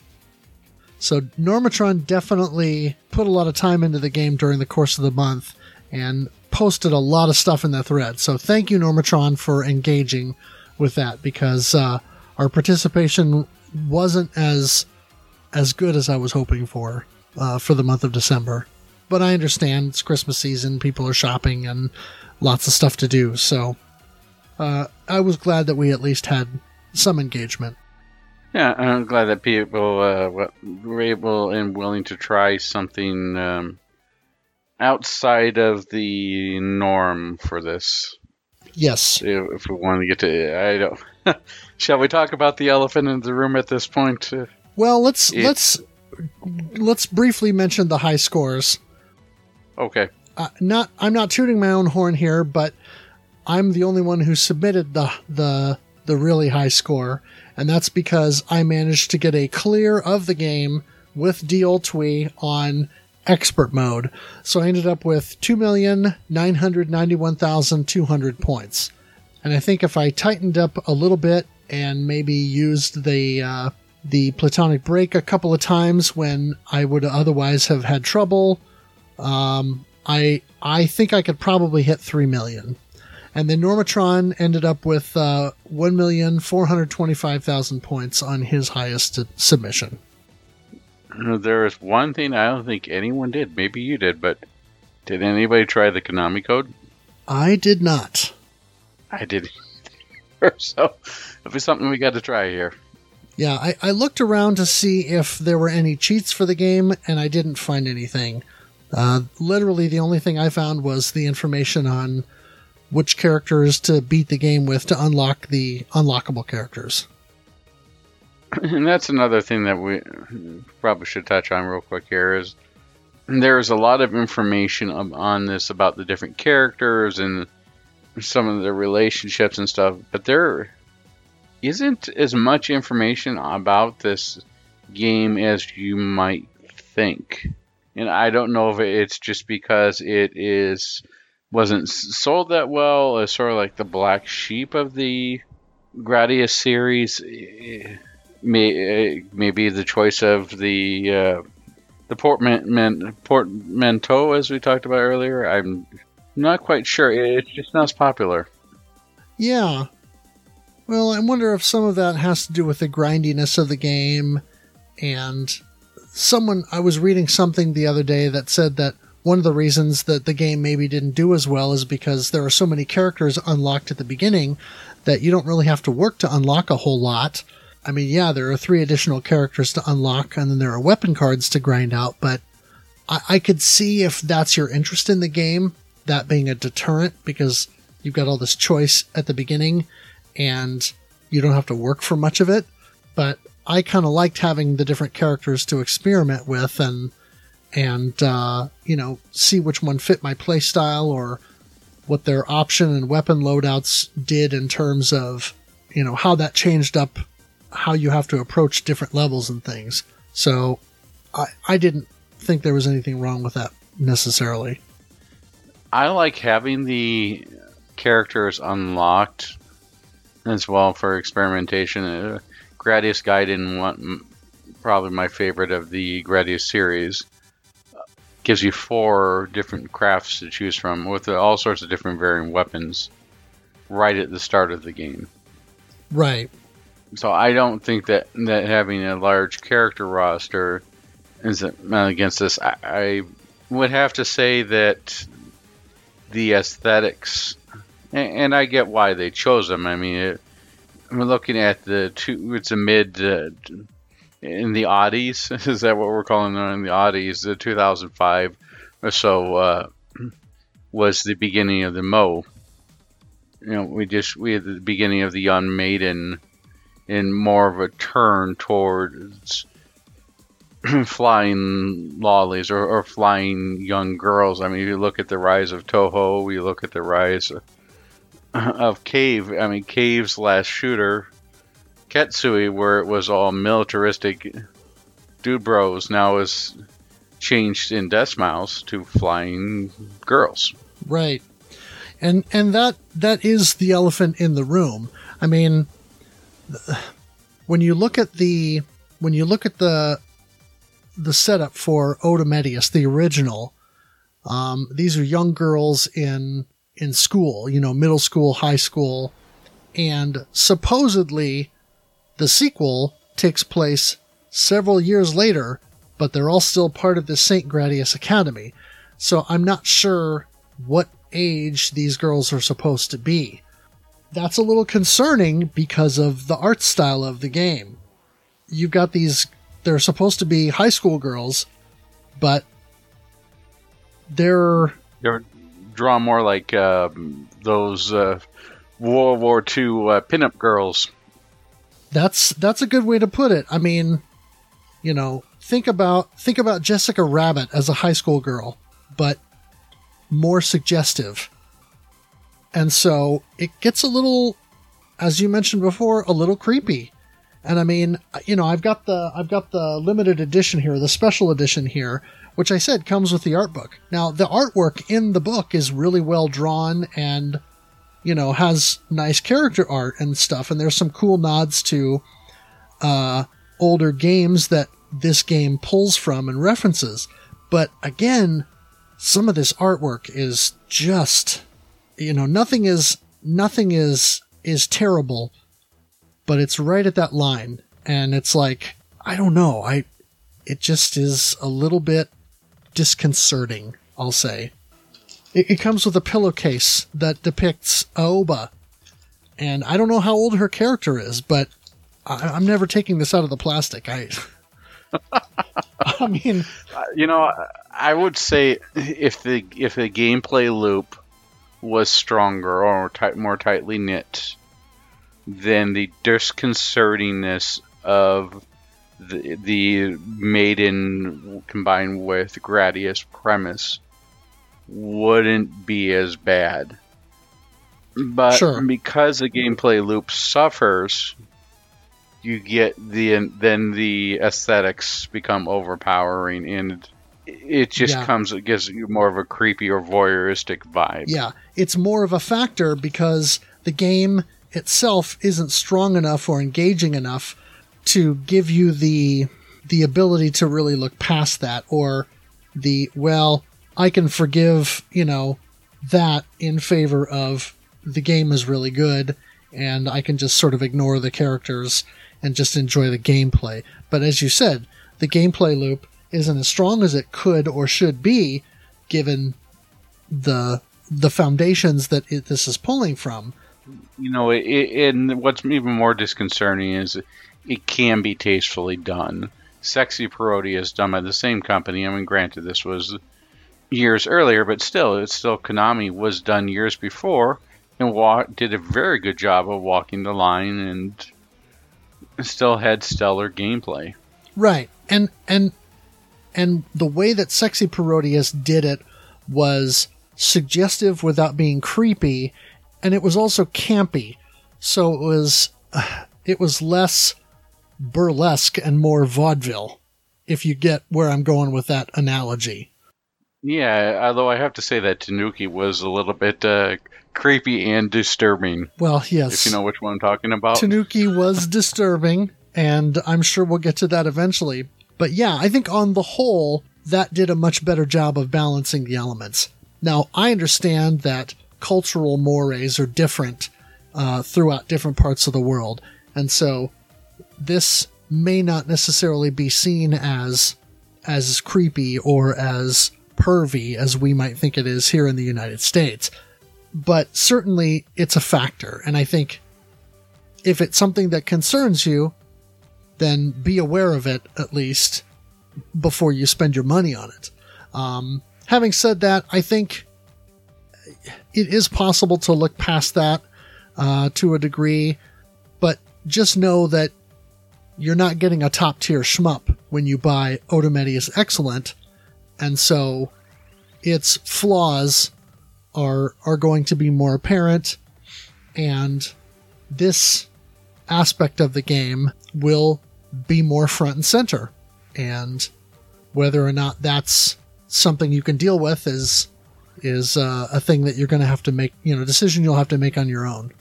So Normatron definitely put a lot of time into the game during the course of the month and posted a lot of stuff in the thread. So thank you, Normatron, for engaging with that because uh, our participation wasn't as as good as I was hoping for uh, for the month of December. but I understand it's Christmas season, people are shopping and lots of stuff to do. So uh, I was glad that we at least had some engagement. Yeah, I'm glad that people uh, were able and willing to try something um, outside of the norm for this. Yes. If we want to get to, I don't. Shall we talk about the elephant in the room at this point? Well, let's it, let's let's briefly mention the high scores. Okay. Uh, not I'm not tooting my own horn here, but I'm the only one who submitted the the the really high score, and that's because I managed to get a clear of the game with Diol Twee on expert mode. So I ended up with 2,991,200 points. And I think if I tightened up a little bit and maybe used the uh, the platonic break a couple of times when I would otherwise have had trouble, um, I I think I could probably hit three million. And then Normatron ended up with uh, 1,425,000 points on his highest submission. There is one thing I don't think anyone did. Maybe you did, but did anybody try the Konami code? I did not. I did. so it'll be something we got to try here. Yeah, I, I looked around to see if there were any cheats for the game, and I didn't find anything. Uh, literally, the only thing I found was the information on which characters to beat the game with to unlock the unlockable characters. And that's another thing that we probably should touch on real quick here is there's a lot of information on this about the different characters and some of the relationships and stuff, but there isn't as much information about this game as you might think. And I don't know if it's just because it is wasn't sold that well as sort of like the black sheep of the Gradius series. Eh, may, eh, maybe the choice of the uh, the portman, portmanteau, as we talked about earlier. I'm not quite sure. It's just not as popular. Yeah. Well, I wonder if some of that has to do with the grindiness of the game. And someone, I was reading something the other day that said that one of the reasons that the game maybe didn't do as well is because there are so many characters unlocked at the beginning that you don't really have to work to unlock a whole lot. I mean, yeah, there are three additional characters to unlock, and then there are weapon cards to grind out, but I, I could see if that's your interest in the game, that being a deterrent because you've got all this choice at the beginning and you don't have to work for much of it. But I kind of liked having the different characters to experiment with and and uh, you know see which one fit my playstyle or what their option and weapon loadouts did in terms of you know how that changed up how you have to approach different levels and things. So I I didn't think there was anything wrong with that necessarily. I like having the characters unlocked as well for experimentation. Uh, Gradius Gaiden, one, probably my favorite of the Gradius series, gives you four different crafts to choose from with all sorts of different varying weapons right at the start of the game. Right. So I don't think that that having a large character roster is against this. I, I would have to say that the aesthetics, and, and, I get why they chose them. I mean, it, I'm looking at the two. It's a mid uh, in the oddies. Is that what we're calling them in the oddies? The 2005 or so uh, was the beginning of the Mo. You know, we just we had the beginning of the Young Maiden, in more of a turn towards flying lollies or, or, flying young girls. I mean, you look at the rise of Touhou, you look at the rise of, of Cave. I mean, Cave's last shooter, Ketsui, where it was all militaristic dude bros, now is changed in Deathsmiles to flying girls. Right. And and that that is the elephant in the room. I mean, when you look at the when you look at the the setup for Oda the original, um, these are young girls in in school, you know, middle school, high school, and supposedly the sequel takes place several years later, but they're all still part of the Saint Gradius Academy. So I'm not sure what age these girls are supposed to be. That's a little concerning because of the art style of the game. You've got these, they're supposed to be high school girls, but they're. They're drawn more like uh, those uh, World War II uh, pinup girls. That's that's a good way to put it. I mean, you know, think about think about Jessica Rabbit as a high school girl, but more suggestive. And so it gets a little as you mentioned before, a little creepy. And I mean, you know, I've got the I've got the limited edition here, the special edition here, which I said comes with the art book. Now, the artwork in the book is really well drawn and you know, has nice character art and stuff and there's some cool nods to uh older games that this game pulls from and references. But again, some of this artwork is just you know, nothing is nothing is is terrible, but it's right at that line and it's like I don't know, I it just is a little bit disconcerting, I'll say. It, it comes with a pillowcase that depicts Aoba. And I don't know how old her character is, but I, I'm never taking this out of the plastic. I I mean, uh, You know, I would say if the if the gameplay loop was stronger or tight, more tightly knit, then the disconcertingness of the, the maiden combined with Gradius premise wouldn't be as bad. But Sure. because the gameplay loop suffers, you get the then the aesthetics become overpowering and it just Yeah. comes it gives you more of a creepy or voyeuristic vibe. yeah, it's more of a factor because the game itself isn't strong enough or engaging enough to give you the the ability to really look past that or the well, I can forgive, you know, that in favor of the game is really good and I can just sort of ignore the characters and just enjoy the gameplay. But as you said, the gameplay loop isn't as strong as it could or should be given the the foundations that it, this is pulling from. You know, it, and what's even more disconcerting is it can be tastefully done. Sexy Parodius is done by the same company. I mean, granted, this was years earlier, but still, it's still Konami was done years before and wa- did a very good job of walking the line and still had stellar gameplay. Right. And and and the way that Sexy Parodius did it was suggestive without being creepy and it was also campy. So it was uh, it was less burlesque and more vaudeville if you get where I'm going with that analogy. Yeah, although I have to say that Tanuki was a little bit uh, creepy and disturbing, Well, yes. if you know which one I'm talking about. Tanuki was disturbing, and I'm sure we'll get to that eventually. But yeah, I think on the whole, that did a much better job of balancing the elements. Now, I understand that cultural mores are different uh, throughout different parts of the world, and so this may not necessarily be seen as as creepy or as pervy as we might think it is here in the United States. But certainly it's a factor, and I think if it's something that concerns you, then be aware of it at least before you spend your money on it. Um, having said that, I think it is possible to look past that uh, to a degree, but just know that you're not getting a top tier shmup when you buy Otomedius Excellent, and so its flaws are are going to be more apparent, and this aspect of the game will be more front and center. And whether or not that's something you can deal with is is uh, a thing that you're going to have to make, you know, decision you'll have to make on your own.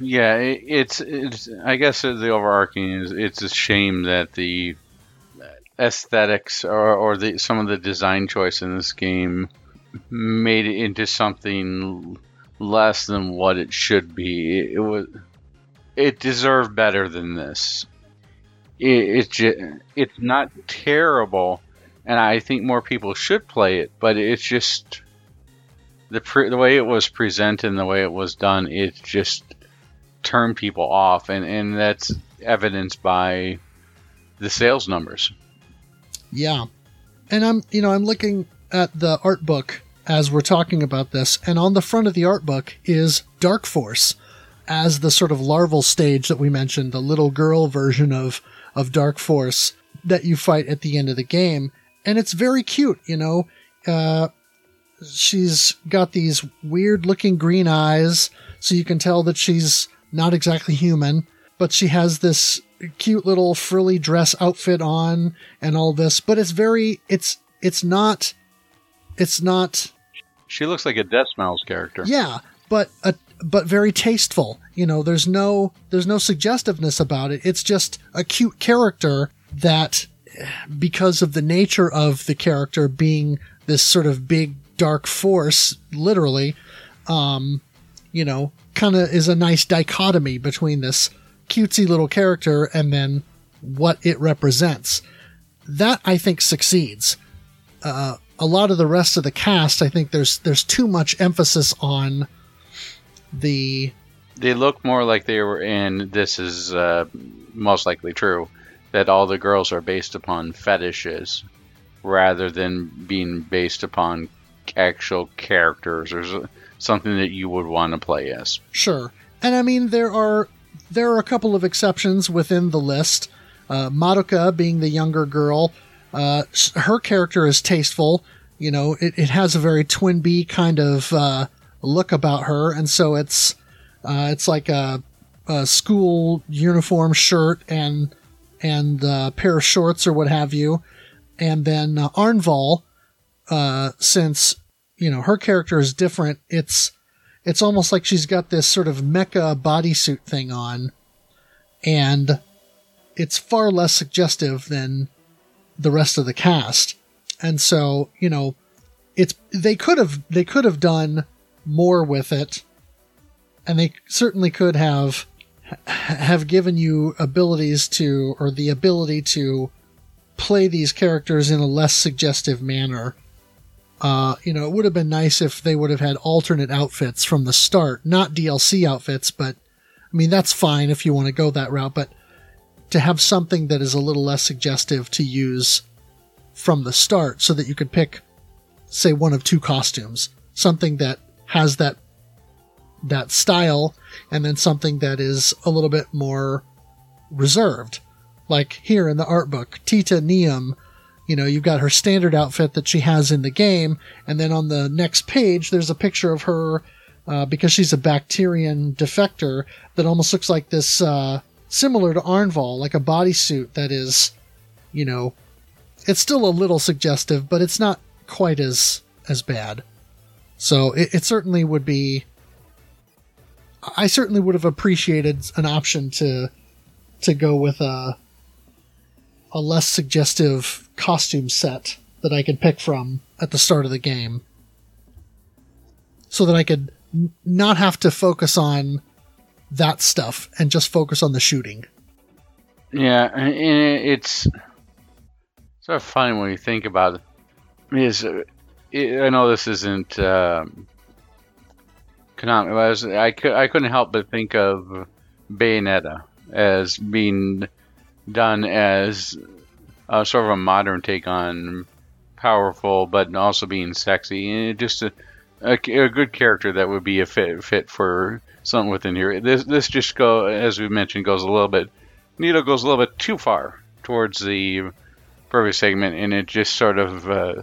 Yeah, it, it's it's. I guess the overarching is it's a shame that the aesthetics or, or the some of the design choice in this game made it into something less than what it should be. It, it was it deserved better than this. It, it's ju- it's not terrible, and I think more people should play it. But it's just the pre- the way it was presented and the way it was done. It just turned people off, and and that's evidenced by the sales numbers. Yeah. And I'm, you know, I'm looking at the art book as we're talking about this, and on the front of the art book is Dark Force as the sort of larval stage that we mentioned, the little girl version of of Dark Force that you fight at the end of the game, and it's very cute, you know. Uh, she's got these weird looking green eyes, so you can tell that she's not exactly human, but she has this cute little frilly dress outfit on and all this, but it's very it's it's not it's not She looks like a Deathsmiles character. yeah, but a but very tasteful. You know, there's no there's no suggestiveness about it. It's just a cute character that because of the nature of the character being this sort of big dark force, literally, um, you know, kind of is a nice dichotomy between this cutesy little character and then what it represents. That I think succeeds. Uh, a lot of the rest of the cast, I think there's there's too much emphasis on the They look more like they were in. This is uh, most likely true that all the girls are based upon fetishes rather than being based upon actual characters or something that you would want to play as. Sure. And I mean, there are there are a couple of exceptions within the list. Uh, Madoka being the younger girl, uh, her character is tasteful. You know, it, it has a very TwinBee kind of uh, look about her, and so it's uh, it's like a, a school uniform shirt and and a pair of shorts or what have you. And then uh, Arnval, uh, since you know her character is different, it's it's almost like she's got this sort of mecha bodysuit thing on, and it's far less suggestive than the rest of the cast. And so, you know, it's they could have they could have done more with it, and they certainly could have have given you abilities to or the ability to play these characters in a less suggestive manner. Uh, you know, it would have been nice if they would have had alternate outfits from the start, not DLC outfits, but I mean, that's fine if you want to go that route, but to have something that is a little less suggestive to use from the start so that you could pick, say, one of two costumes, something that has that that style and then something that is a little bit more reserved. Like here in the art book, Tita Nium you know, you've got her standard outfit that she has in the game, and then on the next page, there's a picture of her uh, because she's a Bacterian defector that almost looks like this, uh, similar to Arnval, like a bodysuit that is, you know, it's still a little suggestive, but it's not quite as as bad. So it, it certainly would be. I certainly would have appreciated an option to to go with a a less suggestive costume set that I could pick from at the start of the game. So that I could n- not have to focus on that stuff and just focus on the shooting. Yeah, it's sort of funny when you think about it. Is uh, it, I know this isn't um, but I, was, I, I couldn't help but think of Bayonetta as being done as uh, sort of a modern take on powerful, but also being sexy, and just a, a, a good character that would be a fit fit for something within here. This this just go as we mentioned goes a little bit. Nito goes a little bit too far towards the previous segment, and it just sort of uh,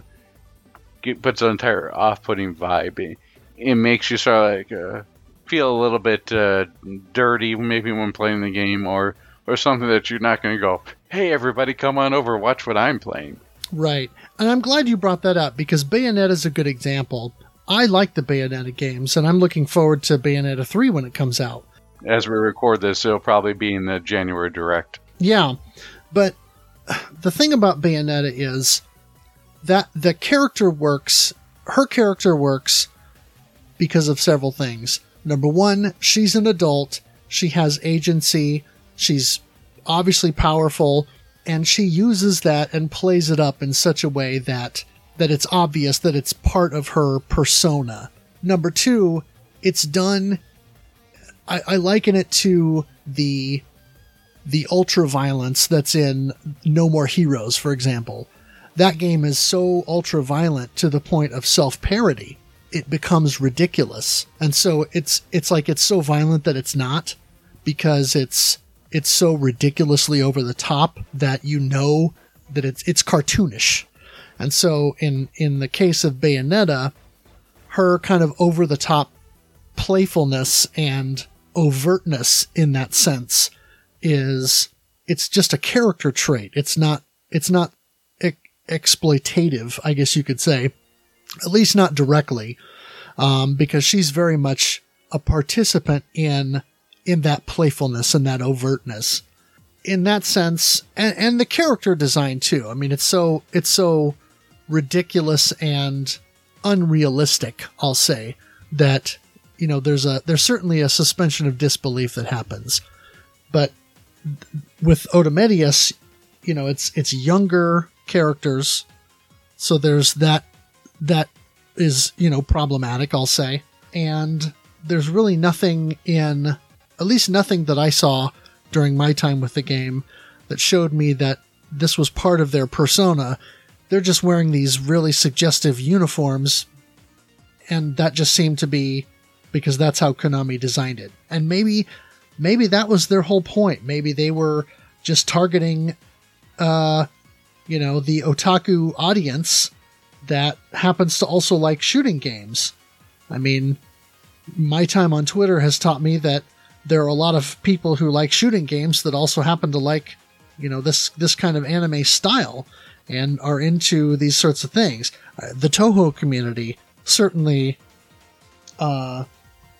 puts an entire off-putting vibe. It, it makes you sort of like uh, feel a little bit uh, dirty, maybe when playing the game, or or something that you're not going to go, "Hey, everybody, come on over, watch what I'm playing." Right. And I'm glad you brought that up because Bayonetta is a good example. I like the Bayonetta games, and I'm looking forward to Bayonetta 3 when it comes out. As we record this, it'll probably be in the January direct. Yeah, but the thing about Bayonetta is that the character works, her character works because of several things. Number one, she's an adult, she has agency, she's obviously powerful, and she uses that and plays it up in such a way that that it's obvious that it's part of her persona. Number two, it's done. I, I liken it to the the ultra violence that's in No More Heroes, for example. That game is so ultra violent to the point of self parody. It becomes ridiculous. And so it's it's like it's so violent that it's not because it's it's so ridiculously over the top that you know that it's it's cartoonish. And so in in the case of Bayonetta, her kind of over the top playfulness and overtness in that sense is it's just a character trait. It's not it's not ex- exploitative, I guess you could say, at least not directly, um, because she's very much a participant in in that playfulness and that overtness. In that sense, and, and the character design too. I mean, it's so it's so ridiculous and unrealistic. I'll say that you know there's a there's certainly a suspension of disbelief that happens, but with Otomedius, you know, it's it's younger characters, so there's that that is you know problematic. I'll say, and there's really nothing in, at least nothing that I saw during my time with the game that showed me that this was part of their persona. They're just wearing these really suggestive uniforms, and that just seemed to be because that's how Konami designed it. And maybe maybe that was their whole point. Maybe they were just targeting, uh, you know, the otaku audience that happens to also like shooting games. I mean, my time on Twitter has taught me that there are a lot of people who like shooting games that also happen to like, you know, this this kind of anime style and are into these sorts of things. Uh, the Touhou community certainly uh,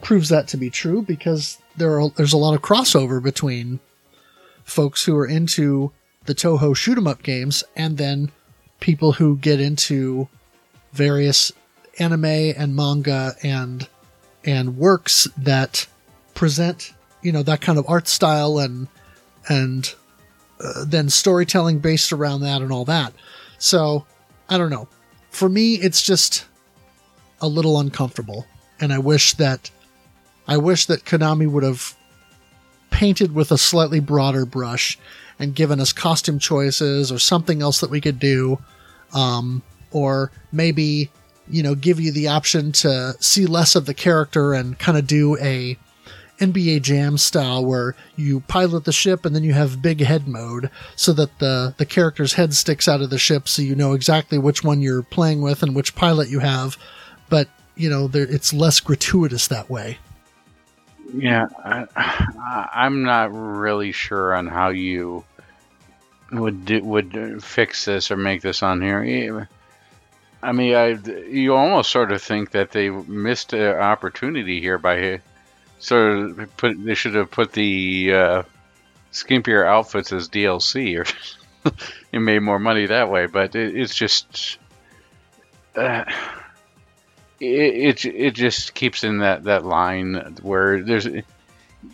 proves that to be true because there are there's a lot of crossover between folks who are into the Touhou shoot 'em up games and then people who get into various anime and manga and and works that present you know that kind of art style and and uh, then storytelling based around that and all that so i don't know for me it's just a little uncomfortable and i wish that I wish that Konami would have painted with a slightly broader brush and given us costume choices or something else that we could do. Um, or maybe, you know, give you the option to see less of the character and kind of do a NBA Jam style where you pilot the ship and then you have big head mode so that the, the character's head sticks out of the ship so you know exactly which one you're playing with and which pilot you have. But, you know, there, it's less gratuitous that way. Yeah, I, I'm not really sure on how you would do, would fix this or make this on here. I mean, I you almost sort of think that they missed an opportunity here by of put they should have put the uh, skimpier outfits as DLC or it made more money that way. But it, it's just. Uh, it, it it just keeps in that that line where there's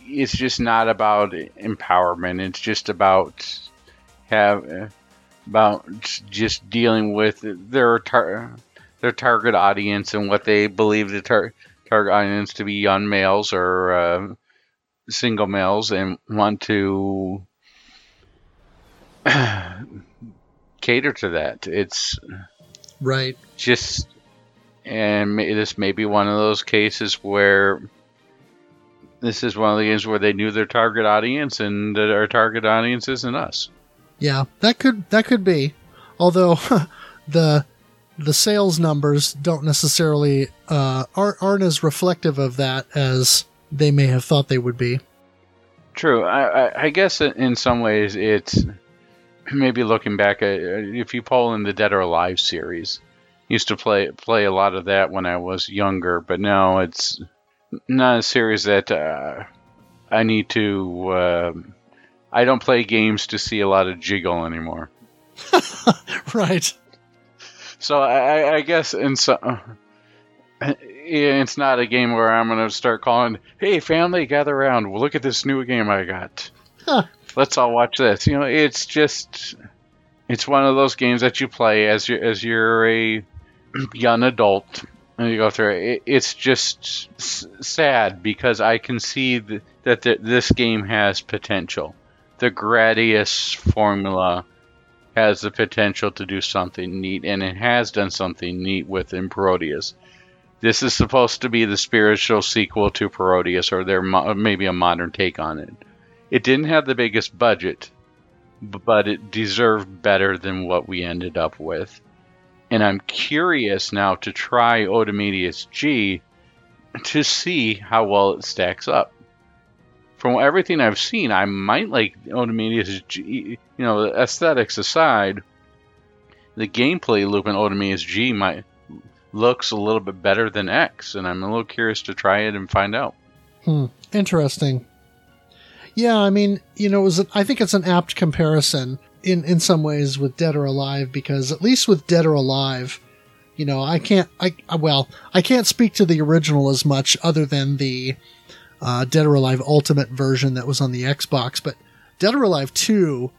it's just not about empowerment it's just about have about just dealing with their tar- their target audience and what they believe the tar- target audience to be young males or uh, single males and want to cater to that it's right just and this may be one of those cases where this is one of the games where they knew their target audience and that our target audience isn't us. Yeah, that could that could be. Although the the sales numbers don't necessarily uh, aren't, aren't as reflective of that as they may have thought they would be. True. I, I, I guess in some ways it's maybe looking back at if you pull in the Dead or Alive series, used to play play a lot of that when I was younger, but now it's not a series that uh, I need to. Uh, I don't play games to see a lot of jiggle anymore. right. So I, I guess in so, it's not a game where I'm going to start calling, "Hey, family, gather around! Well, look at this new game I got." Huh. let's all watch this. You know, it's just it's one of those games that you play as you as you're a young adult and you go through it. It's just sad because I can see th- that this game has potential. The Gradius formula has the potential to do something neat, and it has done something neat within Parodius. This is supposed to be the spiritual sequel to Parodius, or there mo- maybe a modern take on it. It didn't have the biggest budget, but it deserved better than what we ended up with. And I'm curious now to try Otomedius G to see how well it stacks up. From everything I've seen, I might like Otomedius G. You know, aesthetics aside, the gameplay loop in Otomedius G might looks a little bit better than X, and I'm a little curious to try it and find out. Hmm. Interesting. Yeah, I mean, you know, it was I think it's an apt comparison in in some ways with Dead or Alive because at least with Dead or Alive, you know, I can't I well, I can't speak to the original as much other than the uh, Dead or Alive Ultimate version that was on the Xbox, but Dead or Alive 2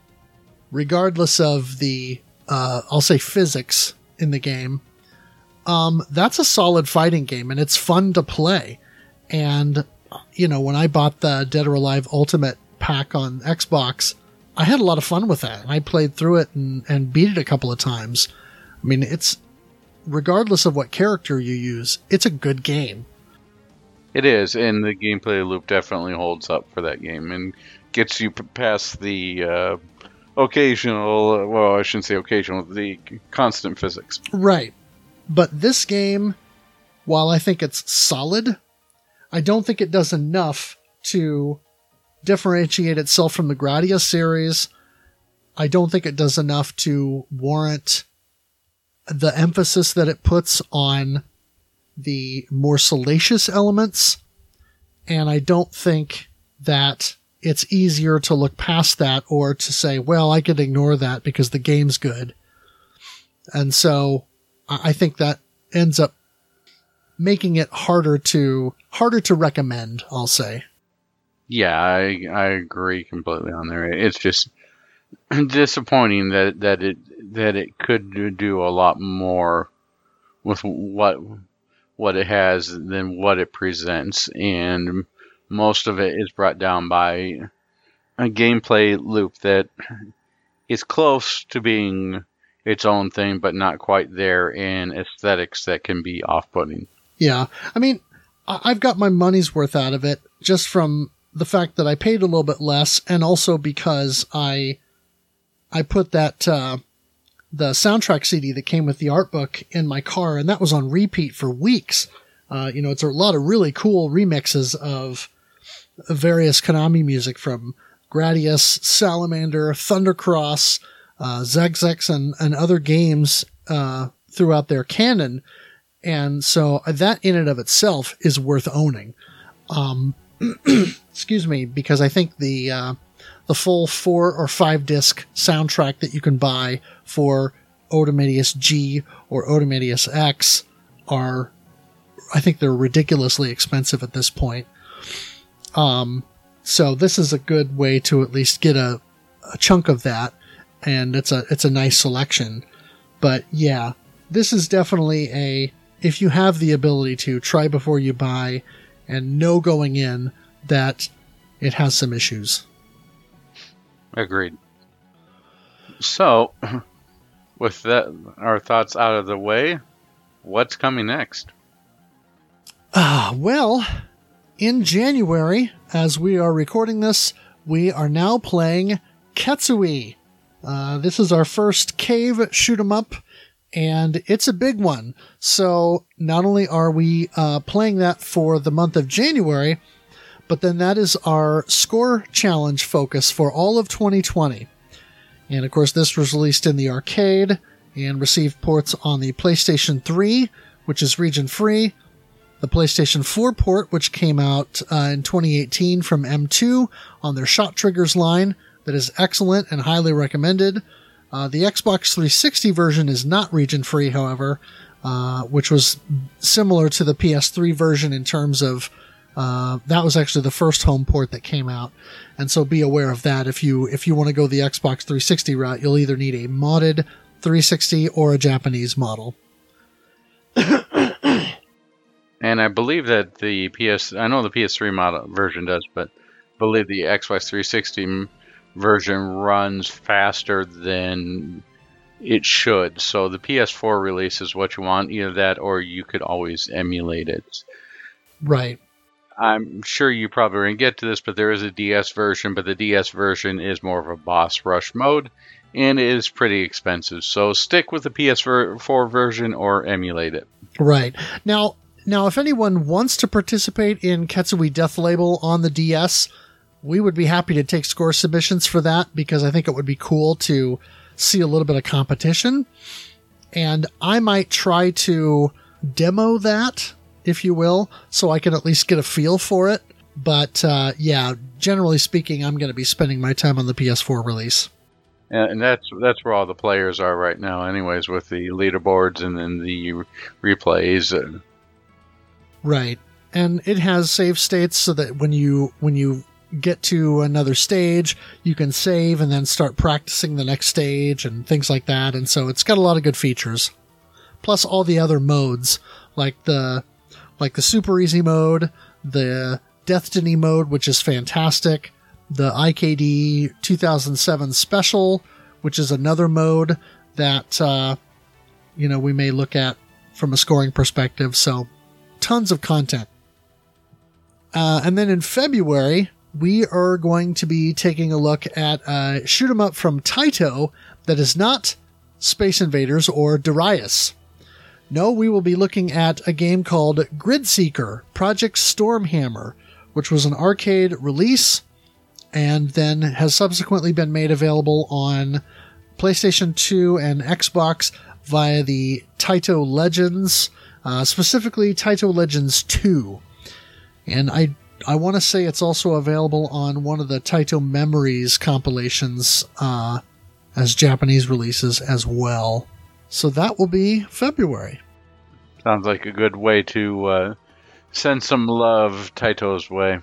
regardless of the uh, I'll say physics in the game, um, that's a solid fighting game and it's fun to play. And you know, when I bought the Dead or Alive Ultimate pack on Xbox, I had a lot of fun with that. And I played through it and, and beat it a couple of times. I mean, it's regardless of what character you use, it's a good game. It is, and the gameplay loop definitely holds up for that game and gets you past the uh, occasional, well, I shouldn't say occasional, the constant physics. Right. But this game, while I think it's solid, I don't think it does enough to differentiate itself from the Gradius series. I don't think it does enough to warrant the emphasis that it puts on the more salacious elements. And I don't think that it's easier to look past that or to say, well, I could ignore that because the game's good. And so I think that ends up making it harder to harder to recommend, I'll say. Yeah, I I agree completely on there. It's just disappointing that that it that it could do a lot more with what what it has than what it presents, and most of it is brought down by a gameplay loop that is close to being its own thing, but not quite there, and aesthetics that can be off-putting. Yeah. I mean, I've got my money's worth out of it just from the fact that I paid a little bit less and also because I I put that uh the soundtrack CD that came with the art book in my car and that was on repeat for weeks. Uh, you know, it's a lot of really cool remixes of various Konami music from Gradius, Salamander, Thundercross, uh, Xexex, and, and other games uh, throughout their canon. And so that in and of itself is worth owning. Um, excuse me, because I think the uh, the full four or five disc soundtrack that you can buy for Otomedius G or Otomedius X are, I think they're ridiculously expensive at this point. Um, so this is a good way to at least get a, a chunk of that, and it's a it's a nice selection. But yeah, this is definitely a if you have the ability to try before you buy, and know going in that it has some issues. Agreed. So, with that, our thoughts out of the way, what's coming next? Ah, well, in January, as we are recording this, we are now playing Ketsui. Uh, this is our first cave shoot 'em up, and it's a big one. So not only are we uh, playing that for the month of January, but then that is our score challenge focus for all of 2020. And of course, this was released in the arcade and received ports on the PlayStation 3, which is region free, the PlayStation 4 port, which came out uh, in 2018 from M2 on their Shot Triggers line, that is excellent and highly recommended. Uh, the Xbox 360 version is not region free, however, uh, which was similar to the PS3 version in terms of Uh, that was actually the first home port that came out, and so be aware of that. If you if you want to go the Xbox 360 route, you'll either need a modded 360 or a Japanese model. And I believe that the PS, I know the PS3 model version does, but I believe the Xbox 360 version runs faster than it should. So the PS4 release is what you want, either that or you could always emulate it. Right. I'm sure you probably going get to this, but there is a DS version, but the DS version is more of a boss rush mode and it is pretty expensive. So stick with the PS4 version or emulate it. Right. Now, now, if anyone wants to participate in Ketsui Death Label on the DS, we would be happy to take score submissions for that because I think it would be cool to see a little bit of competition. And I might try to demo that, if you will, so I can at least get a feel for it. But uh, yeah, generally speaking, I'm going to be spending my time on the PS4 release. And that's that's where all the players are right now, anyways, with the leaderboards and then the replays. Right. And it has save states so that when you when you get to another stage, you can save and then start practicing the next stage and things like that. And so it's got a lot of good features. Plus all the other modes, like the like the super easy mode, the Destiny mode, which is fantastic, the IKD 2007 special, which is another mode that uh, you know we may look at from a scoring perspective. So tons of content. Uh, and then in February, we are going to be taking a look at a shoot 'em up from Taito that is not Space Invaders or Darius. No, we will be looking at a game called Grid Seeker Project Stormhammer, which was an arcade release and then has subsequently been made available on PlayStation 2 and Xbox via the Taito Legends uh, specifically Taito Legends 2. And I I want to say it's also available on one of the Taito Memories compilations uh, as Japanese releases as well. So that will be February. Sounds like a good way to uh, send some love Taito's way.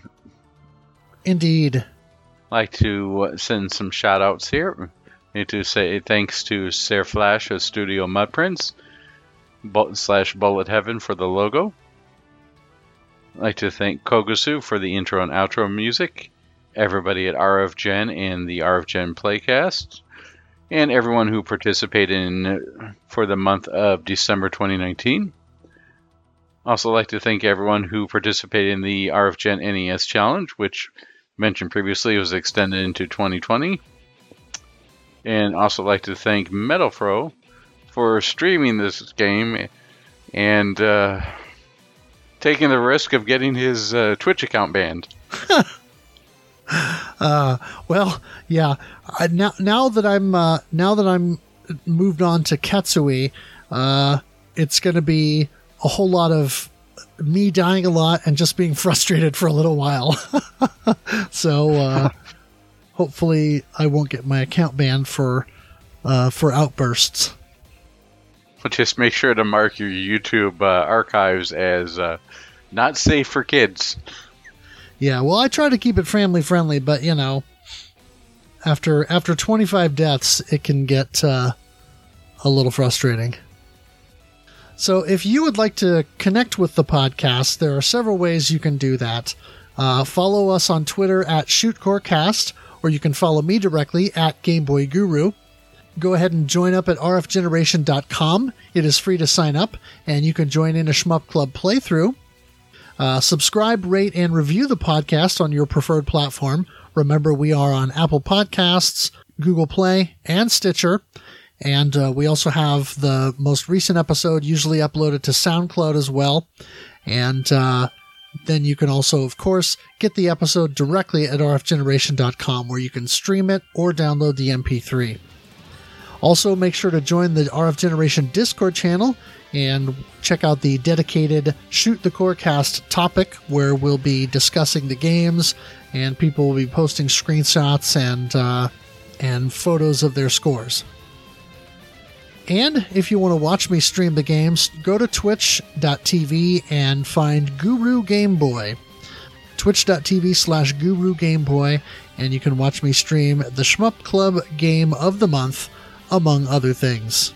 Indeed. like to uh, send some shout outs here. Need to say thanks to Sarah Flash of Studio Mudprints slash Bullet Heaven for the logo. I'd like to thank Kogusu for the intro and outro music, everybody at RF Gen and the RF Gen Playcast, and everyone who participated in for the month of December 2019. Also, like to thank everyone who participated in the RF Gen NES Challenge, which mentioned previously was extended into 2020. And also like to thank Metalfro for streaming this game and uh, taking the risk of getting his uh, Twitch account banned. uh, well, yeah. I, now, now that I'm uh, now that I'm moved on to Ketsui, uh, it's going to be a whole lot of me dying a lot and just being frustrated for a little while. so uh, hopefully, I won't get my account banned for uh, for outbursts. Just make sure to mark your YouTube uh, archives as uh, not safe for kids. Yeah, well, I try to keep it family friendly, but you know, after after 25 deaths, it can get uh, a little frustrating. So, if you would like to connect with the podcast, there are several ways you can do that. Uh, follow us on Twitter at ShootCoreCast, or you can follow me directly at GameBoyGuru go ahead and join up at rfgeneration.com. It is free to sign up, and you can join in a Shmup Club playthrough. Uh, subscribe, rate, and review the podcast on your preferred platform. Remember, we are on Apple Podcasts, Google Play, and Stitcher. And uh, we also have the most recent episode usually uploaded to SoundCloud as well. And uh, then you can also, of course, get the episode directly at rfgeneration.com where you can stream it or download the MP3. Also, make sure to join the RF Generation Discord channel and check out the dedicated Shoot the Corecast topic where we'll be discussing the games and people will be posting screenshots and uh, and photos of their scores. And if you want to watch me stream the games, go to twitch.tv and find Guru Game Boy. twitch.tv slash guru gameboy, and you can watch me stream the Shmup Club game of the month, among other things.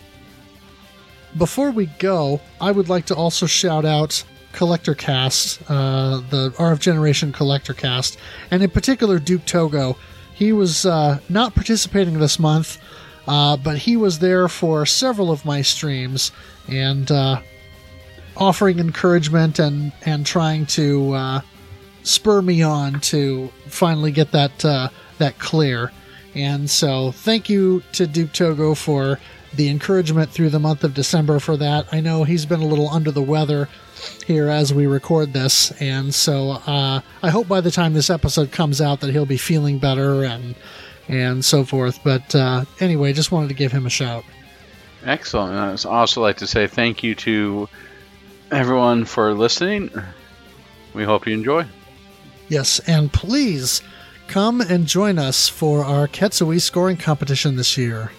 Before we go, I would like to also shout out Collector Cast, uh, the RF Generation Collector Cast, and in particular Duke Togo. He was uh, not participating this month, uh, but he was there for several of my streams and uh, offering encouragement and, and trying to uh, spur me on to finally get that uh, that clear. And so, thank you to Duke Togo for the encouragement through the month of December for that. I know he's been a little under the weather here as we record this, and so uh, I hope by the time this episode comes out that he'll be feeling better and and so forth. But uh, anyway, just wanted to give him a shout. Excellent. And I'd also like to say thank you to everyone for listening. We hope you enjoy. Yes, and please come and join us for our Ketsui scoring competition this year.